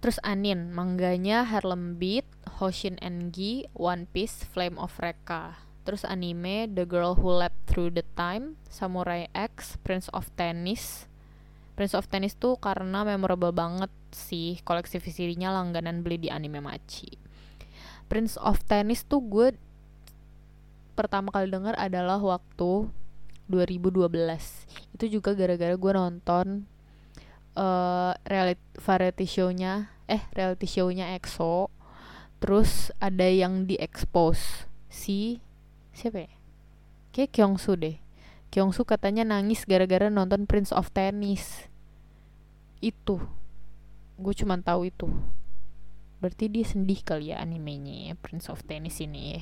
Terus Anin, mangganya Harlem Beat, Hoshin Engi, One Piece, Flame of Recca. Terus anime The Girl Who Leapt Through the Time, Samurai X, Prince of Tennis. Prince of Tennis tuh karena memorable banget sih koleksi VCD-nya langganan beli di anime Machi. Prince of Tennis tuh gue pertama kali dengar adalah waktu 2012. Itu juga gara-gara gue nonton uh, reality variety show-nya eh reality show-nya EXO terus ada yang di expose si siapa ya kayak deh Kyungsu katanya nangis gara-gara nonton Prince of Tennis itu. Gue cuma tahu itu. Berarti dia sedih kali ya animenya ya, Prince of Tennis ini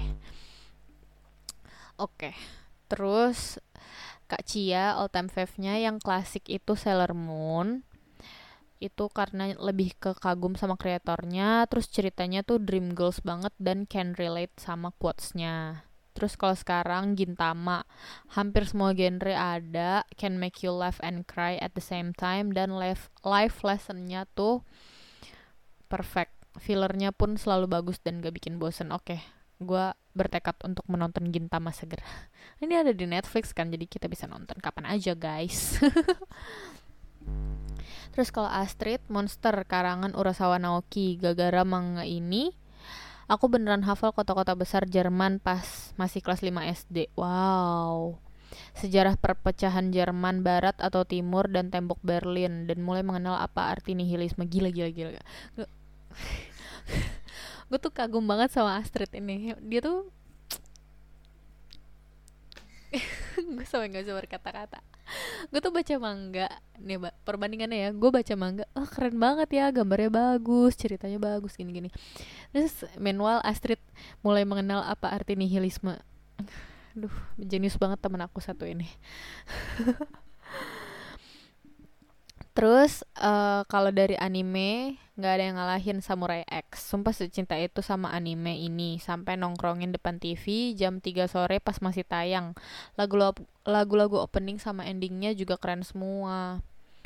oke terus Kak Cia all time fave-nya yang klasik itu Sailor Moon. Itu karena lebih ke kagum sama kreatornya terus ceritanya tuh dream girls banget dan can relate sama quotesnya terus kalau sekarang Gintama. Hampir semua genre ada. Can make you laugh and cry at the same time. Dan life life lessonnya tuh perfect. Fillernya pun selalu bagus dan gak bikin bosen. Oke okay, gue bertekad untuk menonton Gintama segera [laughs] ini ada di Netflix kan jadi kita bisa nonton kapan aja guys. [laughs] Terus kalau Astrid, Monster karangan Urasawa Naoki, gara-gara manga ini aku beneran hafal kota-kota besar Jerman pas masih kelas 5 SD. Wow. Sejarah perpecahan Jerman Barat atau Timur dan tembok Berlin dan mulai mengenal apa arti nihilisme gila gila gila. Gue [laughs] tuh kagum banget sama Astrid ini. Dia tuh [laughs] gue sampai gak bisa berkata-kata gue tuh baca manga. Nih mbak perbandingannya ya. Gue baca manga oh keren banget ya gambarnya bagus ceritanya bagus gini gini terus meanwhile Astrid mulai mengenal apa arti nihilisme. Aduh jenius banget temen aku satu ini [laughs] Terus uh, kalau dari anime nggak ada yang ngalahin Samurai X. Sumpah secinta itu sama anime ini sampai nongkrongin depan TV jam 3 sore pas masih tayang. Lagu-lagu opening sama endingnya juga keren semua.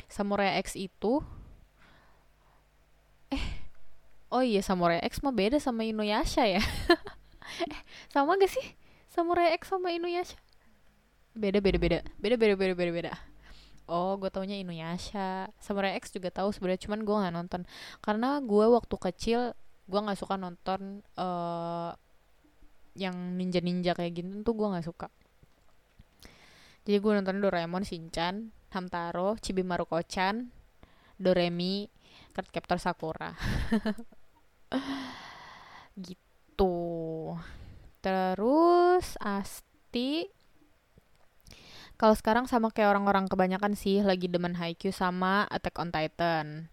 Samurai X itu eh oh iya Samurai X mah beda sama Inuyasha ya. [laughs] eh sama gak sih Samurai X sama Inuyasha? Beda beda beda. Beda beda beda beda beda oh gue taunya Inuyasha. Samurai X juga tahu sebenarnya cuman gue nggak nonton. Karena gue waktu kecil gue nggak suka nonton uh, yang ninja ninja kayak gitu tuh gue nggak suka. Jadi gue nonton Doraemon Shinchan Hamtaro Chibi Maruko-chan Doremi Cardcaptor Sakura. [laughs] Gitu. Terus Asti kalau sekarang sama kayak orang-orang kebanyakan sih lagi demen Haikyuu sama Attack on Titan.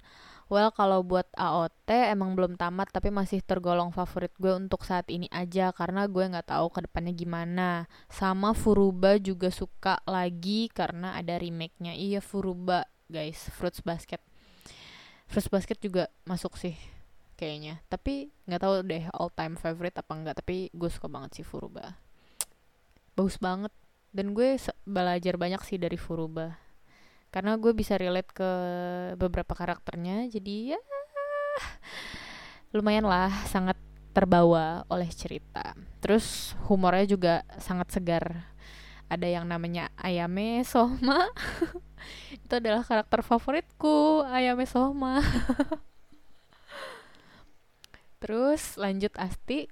Well, kalau buat AOT emang belum tamat tapi masih tergolong favorit gue untuk saat ini aja karena gue nggak tahu ke depannya gimana. Sama Furuba juga suka lagi karena ada remake-nya. Iya Furuba guys, Fruits Basket. Fruits Basket juga masuk sih kayaknya. Tapi nggak tahu deh all time favorite apa enggak. Tapi gue suka banget sih Furuba. Bagus banget dan gue belajar banyak sih dari Furuba. Karena gue bisa relate ke beberapa karakternya jadi ya lumayan lah sangat terbawa oleh cerita. Terus humornya juga sangat segar. Ada yang namanya Ayame Soma [laughs] itu adalah karakter favoritku Ayame Soma [laughs] terus lanjut Asti.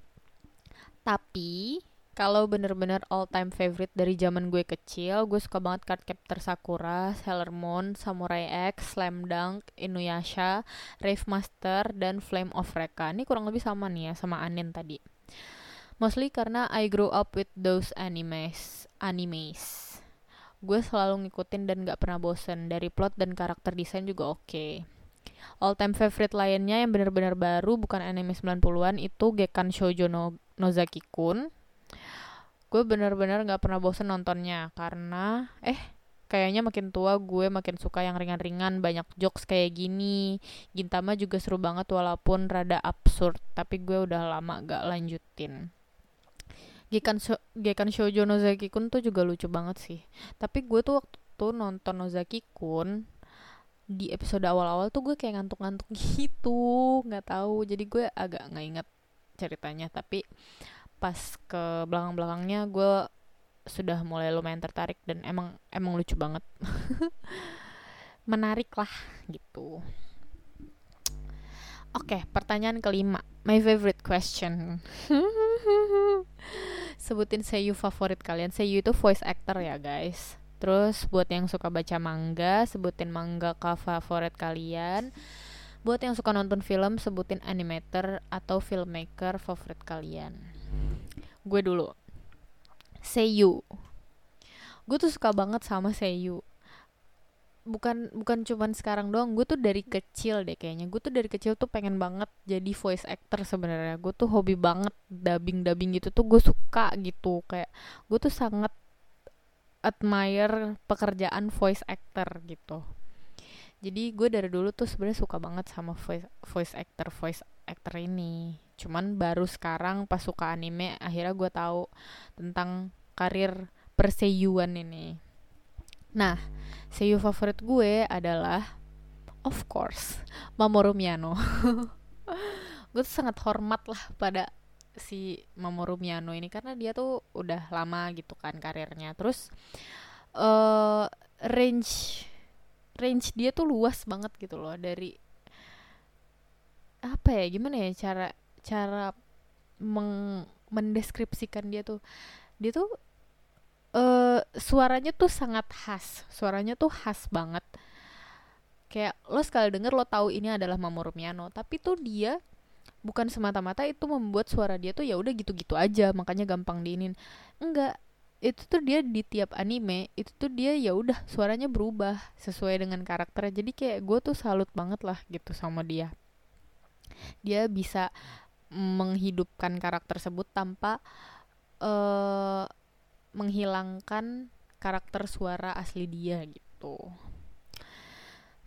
Tapi kalau bener-bener all time favorite dari zaman gue kecil, gue suka banget Card Captor Sakura, Sailor Moon, Samurai X, Slam Dunk, Inuyasha, Rave Master, dan Flame of Recca. Ini kurang lebih sama nih ya sama Anin tadi. Mostly karena I grew up with those animes. Animes. Gue selalu ngikutin dan gak pernah bosen. Dari plot dan karakter desain juga oke. Okay. all time favorite lainnya yang benar-benar baru bukan anime 90-an itu Gekan Shoujo no Nozaki Kun gue bener-bener nggak pernah bosen nontonnya karena eh kayaknya makin tua gue makin suka yang ringan-ringan banyak jokes kayak gini. Gintama juga seru banget walaupun rada absurd tapi gue udah lama gak lanjutin. Gekan, Sho Gekan Shoujo Nozaki Kun tuh juga lucu banget sih. Tapi gue tuh waktu tuh nonton Nozaki Kun di episode awal-awal tuh gue kayak ngantuk-ngantuk [laughs] gitu nggak tahu. Jadi gue agak nggak inget ceritanya tapi pas ke belakang-belakangnya gue sudah mulai lumayan tertarik dan emang emang lucu banget. [laughs] Menarik lah gitu. Oke pertanyaan kelima. My favorite question. [laughs] Sebutin seiyu favorit kalian. Seiyu itu voice actor ya guys. Terus buat yang suka baca manga sebutin manga favorit kalian. Buat yang suka nonton film sebutin animator atau filmmaker favorit kalian gue dulu. Seiyu. Gue tuh suka banget sama Seiyu. Bukan bukan cuman sekarang doang gue tuh dari kecil deh kayaknya. Gue tuh dari kecil tuh pengen banget jadi voice actor sebenarnya. Gue tuh hobi banget dubbing dubbing gitu tuh gue suka gitu. Kayak gue tuh sangat admire pekerjaan voice actor gitu. Jadi gue dari dulu tuh sebenarnya suka banget sama voice voice actor voice actor ini cuman baru sekarang pas suka anime akhirnya gue tahu tentang karir perseyuan ini. Nah seiyu favorit gue adalah of course Mamoru Miyano. [laughs] Gue tuh sangat hormat lah pada si Mamoru Miyano ini karena dia tuh udah lama gitu kan karirnya. Terus uh, range range dia tuh luas banget gitu loh dari apa ya gimana ya cara cara meng mendeskripsikan dia tuh. Dia tuh uh, suaranya tuh sangat khas. Suaranya tuh khas banget. Kayak lo sekali denger lo tahu ini adalah Mamoru Miyano tapi tuh dia bukan semata-mata itu membuat suara dia tuh ya udah gitu-gitu aja makanya gampang diinin. Enggak itu tuh dia di tiap anime itu tuh dia ya udah suaranya berubah sesuai dengan karakternya. Jadi kayak gue tuh salut banget lah gitu sama dia. Dia bisa menghidupkan karakter tersebut tanpa uh, menghilangkan karakter suara asli dia gitu.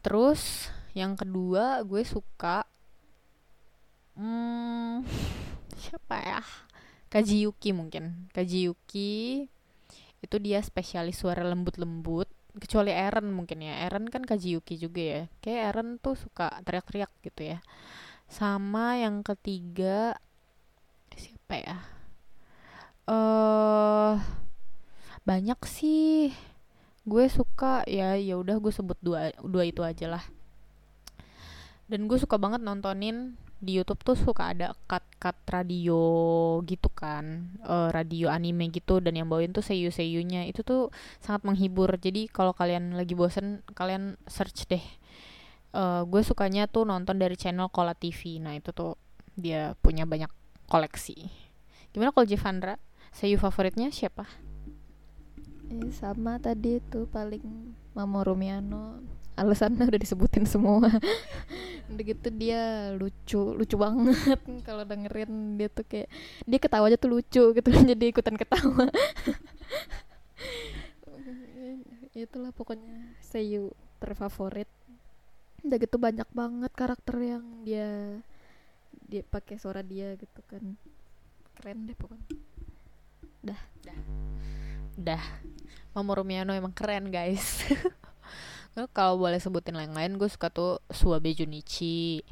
Terus yang kedua gue suka hmm, siapa ya? Kaji Yuki mungkin. Kaji Yuki itu dia spesialis suara lembut-lembut kecuali Eren mungkin ya. Eren kan Kaji Yuki juga ya. Kayak Eren tuh suka teriak-teriak gitu ya sama yang ketiga siapa ya? Eh uh, banyak sih. Gue suka ya ya udah gue sebut dua dua itu aja lah. Dan gue suka banget nontonin di YouTube tuh suka ada cut-cut radio gitu kan. Uh, radio anime gitu dan yang bawain tuh seiyu seiyunya itu tuh sangat menghibur. Jadi kalau kalian lagi bosen kalian search deh uh, gue sukanya tuh nonton dari channel Kola TV nah itu tuh dia punya banyak koleksi. Gimana kalau Jevandra seiyu favoritnya siapa? Eh, sama tadi tuh paling Mamoru Miyano alasannya udah disebutin semua. [laughs] Udah gitu dia lucu lucu banget. [laughs] Kalau dengerin dia tuh kayak dia ketawa aja tuh lucu gitu [laughs] jadi ikutan ketawa. Itulah pokoknya seiyu terfavorit udah gitu banyak banget karakter yang dia dia pakai suara dia gitu kan. Keren deh pokoknya. Dah. Dah. Dah. Mamoru Miyano emang keren guys. [laughs] Kalau boleh sebutin lain-lain gue suka tuh Suabe Junichi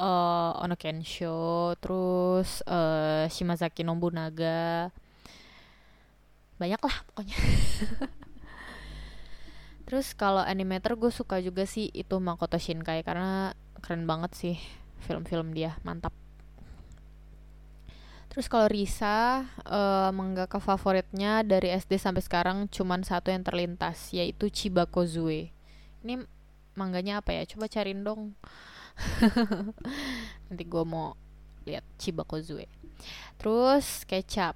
uh, Ono Kensho terus uh, Shimazaki Nobunaga. Banyak lah pokoknya [laughs] terus kalau animator gue suka juga sih itu Makoto Shinkai karena keren banget sih film-film dia mantap. Terus kalau Risa, uh, mangaka favoritnya dari SD sampai sekarang cuman satu yang terlintas, yaitu Chibakozue ini mangganya apa ya? Coba cariin dong. [laughs] Nanti gue mau lihat Chibakozue terus kecap.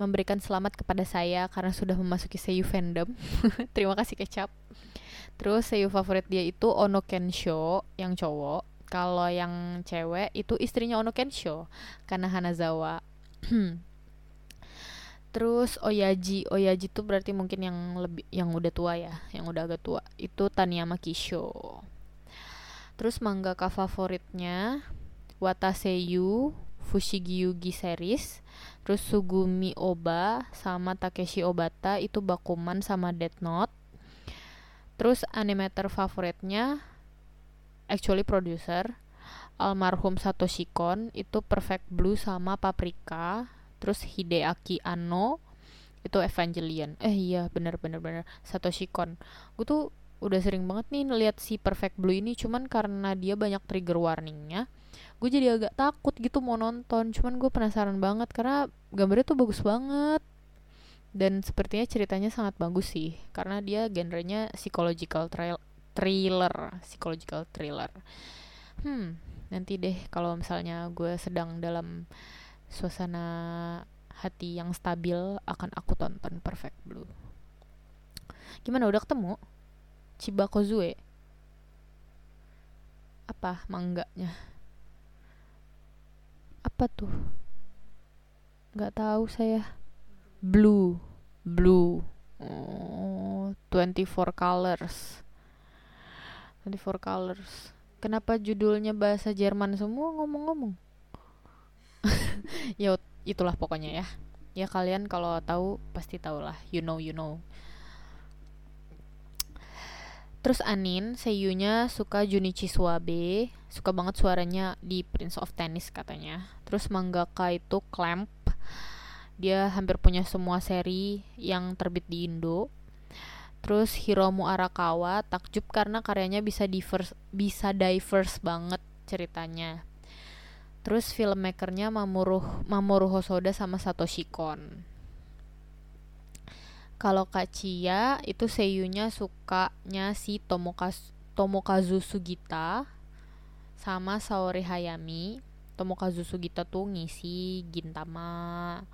Memberikan selamat kepada saya karena sudah memasuki Seiyu fandom. [laughs] Terima kasih kecap terus seiyu favorit dia itu Ono Kensho yang cowok. Kalau yang cewek itu istrinya Ono Kensho karena Hanazawa. [clears throat] Terus Oyaji. Oyaji tuh berarti mungkin yang lebih yang udah tua ya yang udah agak tua. Itu Taniyama Kisho terus mangaka favoritnya Wataseyu Fushigi Yugi series. Terus Sugumi Oba sama Takeshi Obata itu Bakuman sama Death Note terus animator favoritnya actually producer almarhum Satoshi Kon itu Perfect Blue sama Paprika. Terus Hideaki Anno itu Evangelion. Eh iya bener bener bener. Satoshi Kon. Gue tuh udah sering banget nih ngeliat si Perfect Blue ini cuman karena dia banyak trigger warningnya gue jadi agak takut gitu mau nonton. Cuman gue penasaran banget karena gambarnya tuh bagus banget dan sepertinya ceritanya sangat bagus sih karena dia genrenya psychological thriller psychological thriller hmm nanti deh kalau misalnya gue sedang dalam suasana hati yang stabil akan aku tonton Perfect Blue. Gimana udah ketemu? Chibakozue. Apa mangganya? Apa tuh? Gak tahu saya. Blue, blue. Oh, 24 colors. 24 colors. Kenapa judulnya bahasa Jerman semua ngomong-ngomong? [laughs] ya itulah pokoknya ya ya kalian kalau tahu pasti tahu lah you know you know terus Anin seiyunya suka Junichi Suabe suka banget suaranya di Prince of Tennis katanya terus mangaka itu Clamp dia hampir punya semua seri yang terbit di Indo terus Hiromu Arakawa takjub karena karyanya bisa diverse bisa diverse banget ceritanya Terus filmmakernya Mamoru Mamoru Hosoda sama Satoshi Kon. Kalau Kak Cia itu seiyunya sukanya si Tomokazu, Tomokazu Sugita sama Saori Hayami. Tomokazu Sugita tuh ngisi Gintama,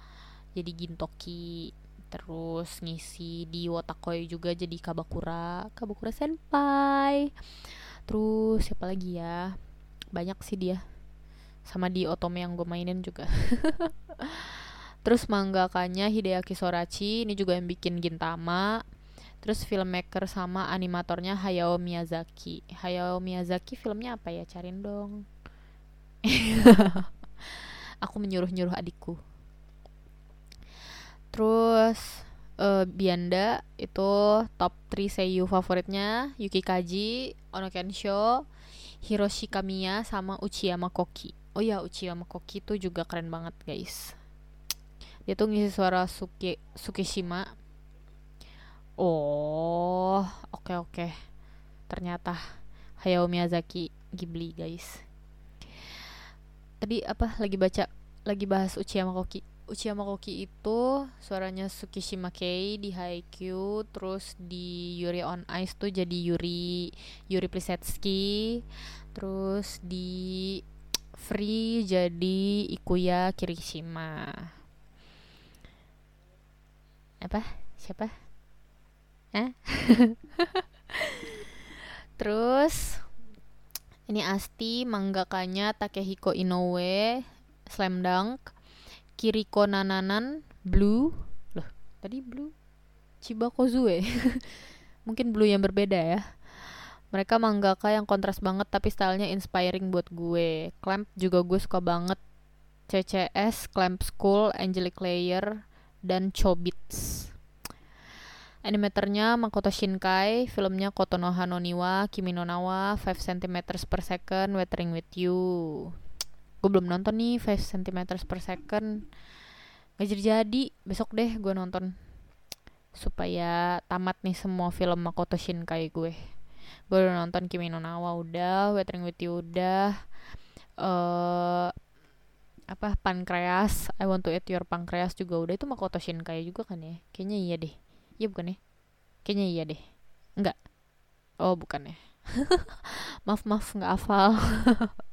jadi Gintoki, terus ngisi di Wotakoi juga jadi Kabakura, Kabakura Senpai. Terus siapa lagi ya? Banyak sih dia. Sama di Otome yang gue mainin juga. [laughs] Terus mangakanya Hideaki Sorachi ini juga yang bikin Gintama. Terus filmmaker sama animatornya Hayao Miyazaki. Hayao Miyazaki filmnya apa ya? Carin dong. [laughs] Aku menyuruh-nyuruh adikku terus uh, Bianda itu top 3 seiyu favoritnya Yuki Kaji Ono Kensho Hiroshi Kamiya sama Uchiyama Koki. Oh ya Uchiyama Koki tuh juga keren banget guys. Dia tuh ngisi suara Suki Sukishima. Oh oke okay, oke. Okay. ternyata Hayao Miyazaki Ghibli guys. Tadi apa? Lagi baca lagi bahas Uchiyama Koki Uchiyama Koki itu suaranya Sukishima Kei di Haikyuu terus di Yuri on Ice tuh jadi Yuri Yuri Plisetsky terus di Free jadi Ikuya Kirishima. Apa? Siapa? Eh? [laughs] Terus ini Asti manggakanya Takehiko Inoue Slam Dunk Kiriko Nananan Blue. Loh, tadi Blue? Chibakozue [laughs] Mungkin Blue yang berbeda ya. Mereka mangaka yang kontras banget tapi stylenya inspiring buat gue. Clamp juga gue suka banget. CCS, Clamp School, Angelic Layer, dan Chobits. Animatornya Makoto Shinkai, filmnya Kotonoha no Niwa, Kimi no Nawa, 5 cm per second, Weathering with You. Gue belum nonton nih 5 cm per second. Gak jadi-jadi, besok deh gue nonton. Supaya tamat nih semua film Makoto Shinkai gue. Gue udah nonton Kimi no Nawa udah Weathering with You udah uh, apa pankreas I want to eat your pankreas juga udah. Itu Makoto Shinkai juga kan ya? Kayaknya iya deh. Iya bukan ya? Kayaknya iya deh. Enggak? Oh bukan ya? [laughs] Maaf maaf nggak hafal [laughs]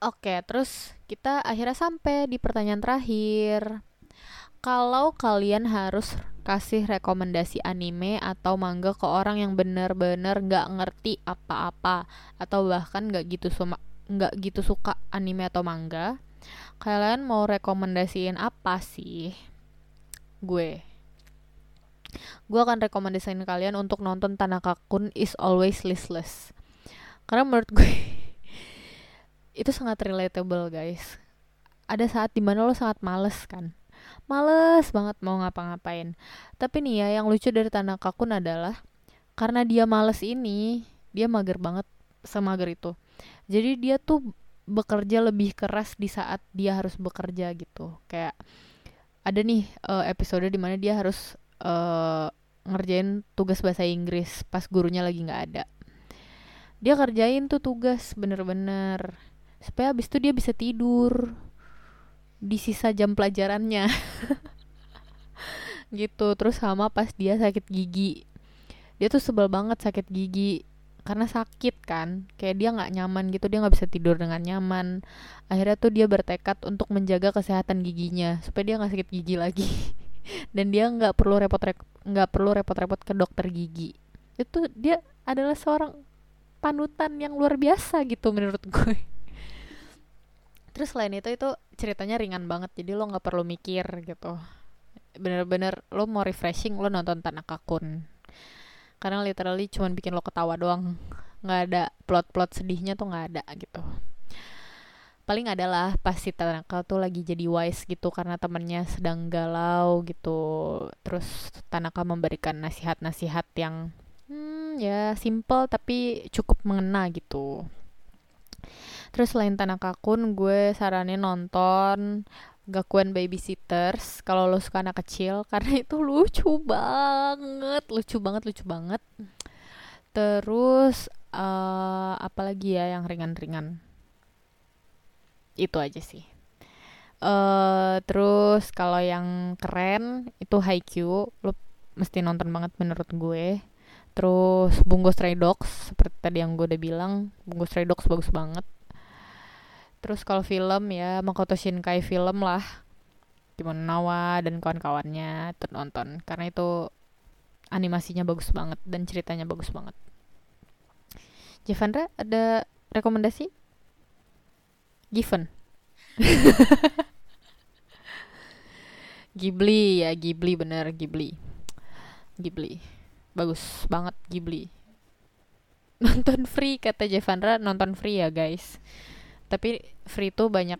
Oke, terus kita akhirnya sampai di pertanyaan terakhir. Kalau kalian harus kasih rekomendasi anime atau manga ke orang yang bener-bener nggak ngerti apa-apa atau bahkan nggak gitu suma nggak gitu suka anime atau manga kalian mau rekomendasiin apa sih? Gue. Gue akan rekomendasiin kalian untuk nonton Tanaka Kun is always listless. Karena menurut gue [laughs] itu sangat relatable guys. Ada saat di mana lo sangat males kan? Males banget mau ngapa-ngapain. Tapi nih ya yang lucu dari Tanaka Kun adalah karena dia males ini dia mager banget semager itu. Jadi dia tuh bekerja lebih keras di saat dia harus bekerja gitu. Kayak ada nih uh, episode di mana dia harus uh, ngerjain tugas bahasa Inggris pas gurunya lagi nggak ada. Dia kerjain tuh tugas bener-bener supaya abis itu dia bisa tidur di sisa jam pelajarannya. [laughs] Gitu terus sama pas dia sakit gigi. Dia tuh sebel banget sakit gigi karena sakit kan. Kayak dia nggak nyaman gitu dia nggak bisa tidur dengan nyaman. Akhirnya tuh dia bertekad untuk menjaga kesehatan giginya supaya dia nggak sakit gigi lagi. [laughs] Dan dia nggak perlu repot nggak perlu repot-repot ke dokter gigi. Itu dia adalah seorang panutan yang luar biasa gitu menurut gue terus selain itu itu ceritanya ringan banget jadi lo nggak perlu mikir gitu. Bener-bener lo mau refreshing lo nonton Tanaka Kun karena literally cuman bikin lo ketawa doang. Nggak ada plot-plot sedihnya tuh nggak ada gitu. Paling adalah pas si Tanaka tuh lagi jadi wise gitu karena temennya sedang galau gitu. Terus Tanaka memberikan nasihat-nasihat yang hmm, ya simple tapi cukup mengena gitu terus selain Tanaka Kun gue saranin nonton Gakuen Babysitters kalau lo suka anak kecil [laughs] karena itu lucu banget. Lucu banget lucu banget. Terus uh, apalagi ya yang ringan-ringan? Itu aja sih. Uh, terus kalau yang keren itu Haikyuu. Lo mesti nonton banget menurut gue. Terus Bungo Stray Dogs seperti tadi yang gue udah bilang Bungo Stray Dogs bagus banget terus kalau film ya Makoto Shinkai film lah. Kimono Nawa dan kawan-kawannya nonton karena itu animasinya bagus banget dan ceritanya bagus banget. Javandra ada rekomendasi? Given. [laughs] Ghibli ya Ghibli bener Ghibli. Ghibli. Bagus banget Ghibli. [laughs] Nonton free kata Javandra nonton free ya guys tapi free tuh banyak.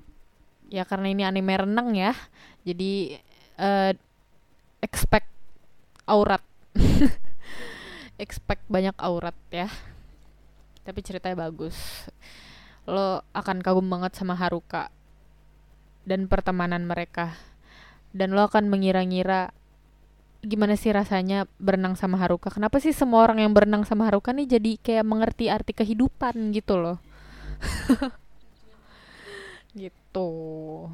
Ya karena ini anime renang ya. Jadi uh, expect aurat. [laughs] Expect banyak aurat ya. Tapi ceritanya bagus. Lo akan kagum banget sama Haruka dan pertemanan mereka. Dan lo akan mengira-ngira gimana sih rasanya berenang sama Haruka. Kenapa sih semua orang yang berenang sama Haruka nih jadi kayak mengerti arti kehidupan gitu loh [laughs] gitu.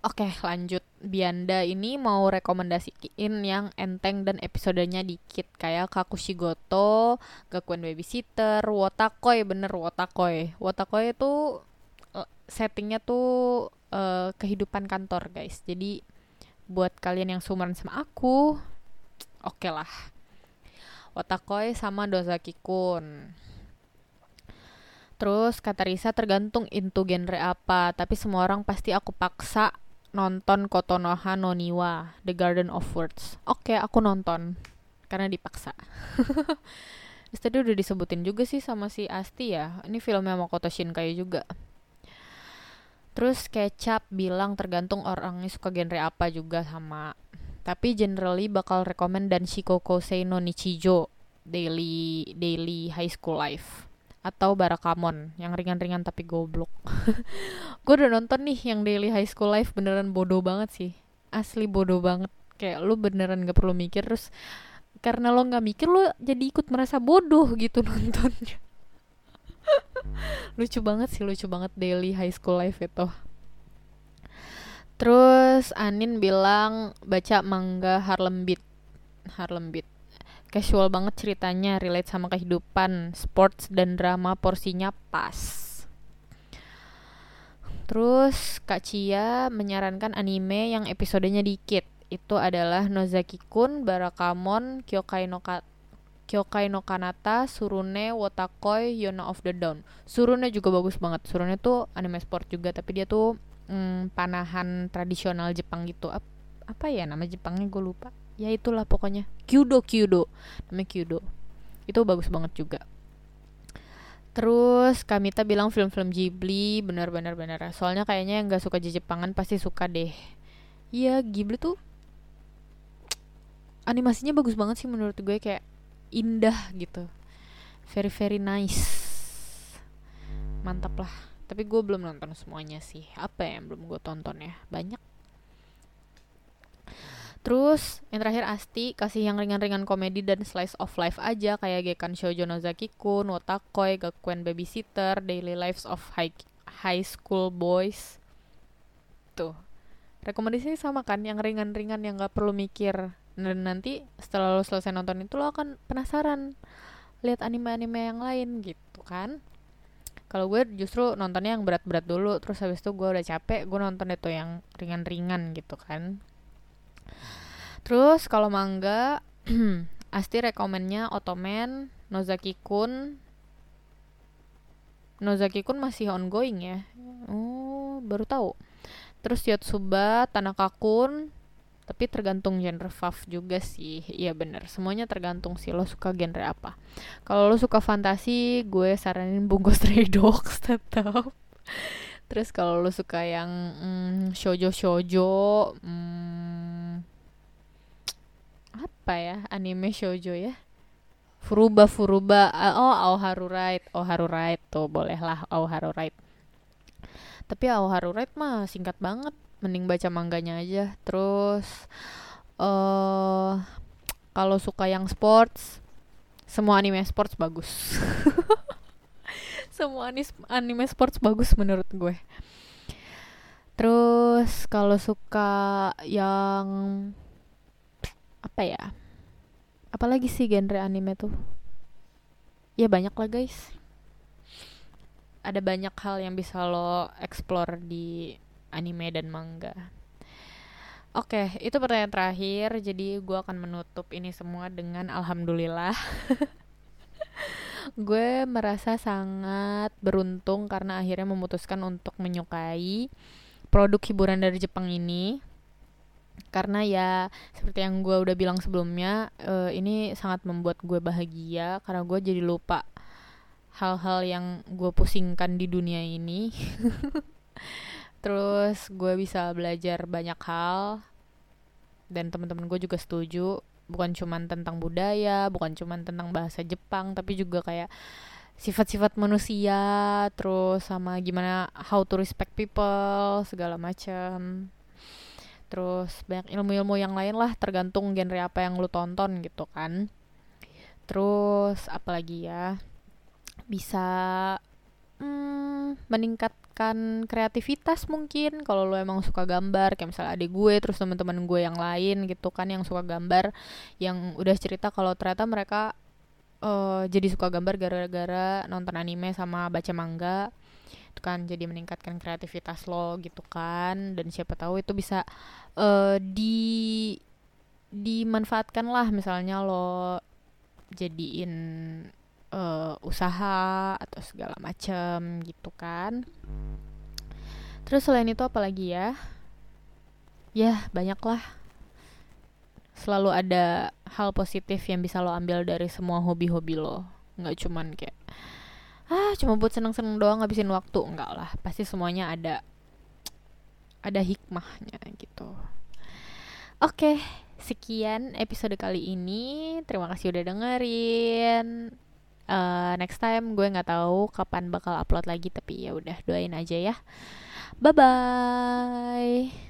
Oke lanjut. Bianda ini mau rekomendasiin yang enteng dan episodenya dikit Kayak Kakushigoto, Gakuen Babysitter, Wotakoi. Bener Wotakoi. Wotakoi itu eh, settingnya tuh uh, kehidupan kantor guys. Jadi buat kalian yang sumuran sama aku Oke okay lah. Wotakoi sama Dozaki Kun Terus kata Risa tergantung into genre apa, tapi semua orang pasti aku paksa nonton Kotonoha no Niwa, The Garden of Words. Oke, okay, aku nonton karena dipaksa. [laughs] Terus tadi udah disebutin juga sih sama si Asti ya. Ini filmnya Makoto Shinkai juga. Terus Kecap bilang tergantung orangnya suka genre apa juga sama. Tapi generally bakal rekomend dan Shikoko Sei no Nichijo Daily Daily High School Life atau Barakamon yang ringan-ringan tapi goblok. [laughs] gue udah nonton nih yang Daily High School Life beneran bodoh banget sih. Asli bodoh banget. Kayak lu beneran gak perlu mikir terus karena lo gak mikir lo jadi ikut merasa bodoh gitu [laughs] nontonnya. lucu banget sih, lucu banget Daily High School Life itu. Terus Anin bilang baca manga Harlem Beat. Harlem Beat casual banget ceritanya, relate sama kehidupan, sports dan drama porsinya pas. Terus Kak Cia menyarankan anime yang episodenya dikit. itu adalah Nozaki Kun, Barakamon, Kyokai no Ka Kyokai no Kanata, Surune, Wotakoi, Yona of the Dawn. Surune juga bagus banget. Surune tuh anime sport juga, tapi dia tuh mm, panahan tradisional Jepang gitu. Ap apa ya nama Jepangnya gue lupa. Ya itulah pokoknya. Kyudo Kyudo. Namanya Kyudo. Itu bagus banget juga. Terus Kamita bilang film-film Ghibli benar-benar benar. Soalnya kayaknya yang nggak suka Jepangan pasti suka deh. Iya Ghibli tuh animasinya bagus banget sih menurut gue kayak indah gitu very very nice mantap lah tapi gue belum nonton semuanya sih apa ya yang belum gue tonton ya banyak Terus yang terakhir Asti kasih yang ringan-ringan komedi dan slice of life aja kayak Gekan Shoujo Nozaki Kun, Wotakoi, Gakuen Babysitter, Daily Lives of High, high School Boys. Tuh. Rekomendasinya sama kan yang ringan-ringan yang gak perlu mikir dan nanti setelah lo selesai nonton itu lo akan penasaran lihat anime-anime yang lain gitu kan kalau gue justru nontonnya yang berat-berat dulu terus habis itu gue udah capek gue nonton itu yang ringan-ringan gitu kan terus kalau manga [clears throat] Asti rekomennya Otomen Nozaki Kun Nozaki Kun masih ongoing ya? Oh baru tahu. Terus Yotsuba Tanaka Kun tapi tergantung genre fav juga sih. Iya bener. Semuanya tergantung sih lo suka genre apa. Kalau lo suka fantasi gue saranin bungo stray dogs [laughs] tetap terus kalau lo suka yang mm, shoujo shoujo mm, apa ya anime shoujo ya? Furuba Furuba oh Aoharu Right Aoharu Right tuh bolehlah Aoharu Right tapi Aoharu Right mah singkat banget mending baca mangganya aja. Terus uh, kalau suka yang sports semua anime sports bagus [laughs] semua anime sports bagus menurut gue terus kalau suka yang apa ya apalagi sih genre anime tuh ya banyak lah guys ada banyak hal yang bisa lo explore di anime dan manga. Oke, itu pertanyaan terakhir. Jadi gue akan menutup ini semua dengan alhamdulillah. [laughs] gue merasa sangat beruntung karena akhirnya memutuskan untuk menyukai produk hiburan dari Jepang ini. Karena ya seperti yang gue udah bilang sebelumnya, uh, ini sangat membuat gue bahagia karena gue jadi lupa hal-hal yang gue pusingkan di dunia ini. [laughs] terus gue bisa belajar banyak hal dan teman-teman gue juga setuju bukan cuman tentang budaya bukan cuman tentang bahasa Jepang tapi juga kayak sifat-sifat manusia terus sama gimana how to respect people segala macam terus banyak ilmu-ilmu yang lain lah tergantung genre apa yang lu tonton gitu kan. Terus apalagi ya? Bisa hmm, meningkat meningkatkan kreativitas mungkin. Kalau lo emang suka gambar kayak misalnya adik gue terus teman-teman gue yang lain gitu kan yang suka gambar yang udah cerita kalau ternyata mereka uh, jadi suka gambar gara-gara nonton anime sama baca manga. Itu kan jadi meningkatkan kreativitas lo gitu kan. Dan siapa tahu itu bisa uh, di dimanfaatkan lah. Misalnya lo jadiin uh, usaha atau segala macam gitu kan. Terus selain itu apa lagi ya? Ya banyaklah. Selalu ada hal positif yang bisa lo ambil dari semua hobi-hobi lo. Nggak cuman kayak ah cuma buat seneng-seneng doang ngabisin waktu. Enggak lah pasti semuanya ada ada hikmahnya gitu. Oke okay, sekian episode kali ini. Terima kasih udah dengerin uh, next time gue nggak tahu kapan bakal upload lagi tapi ya udah doain aja ya. Bye bye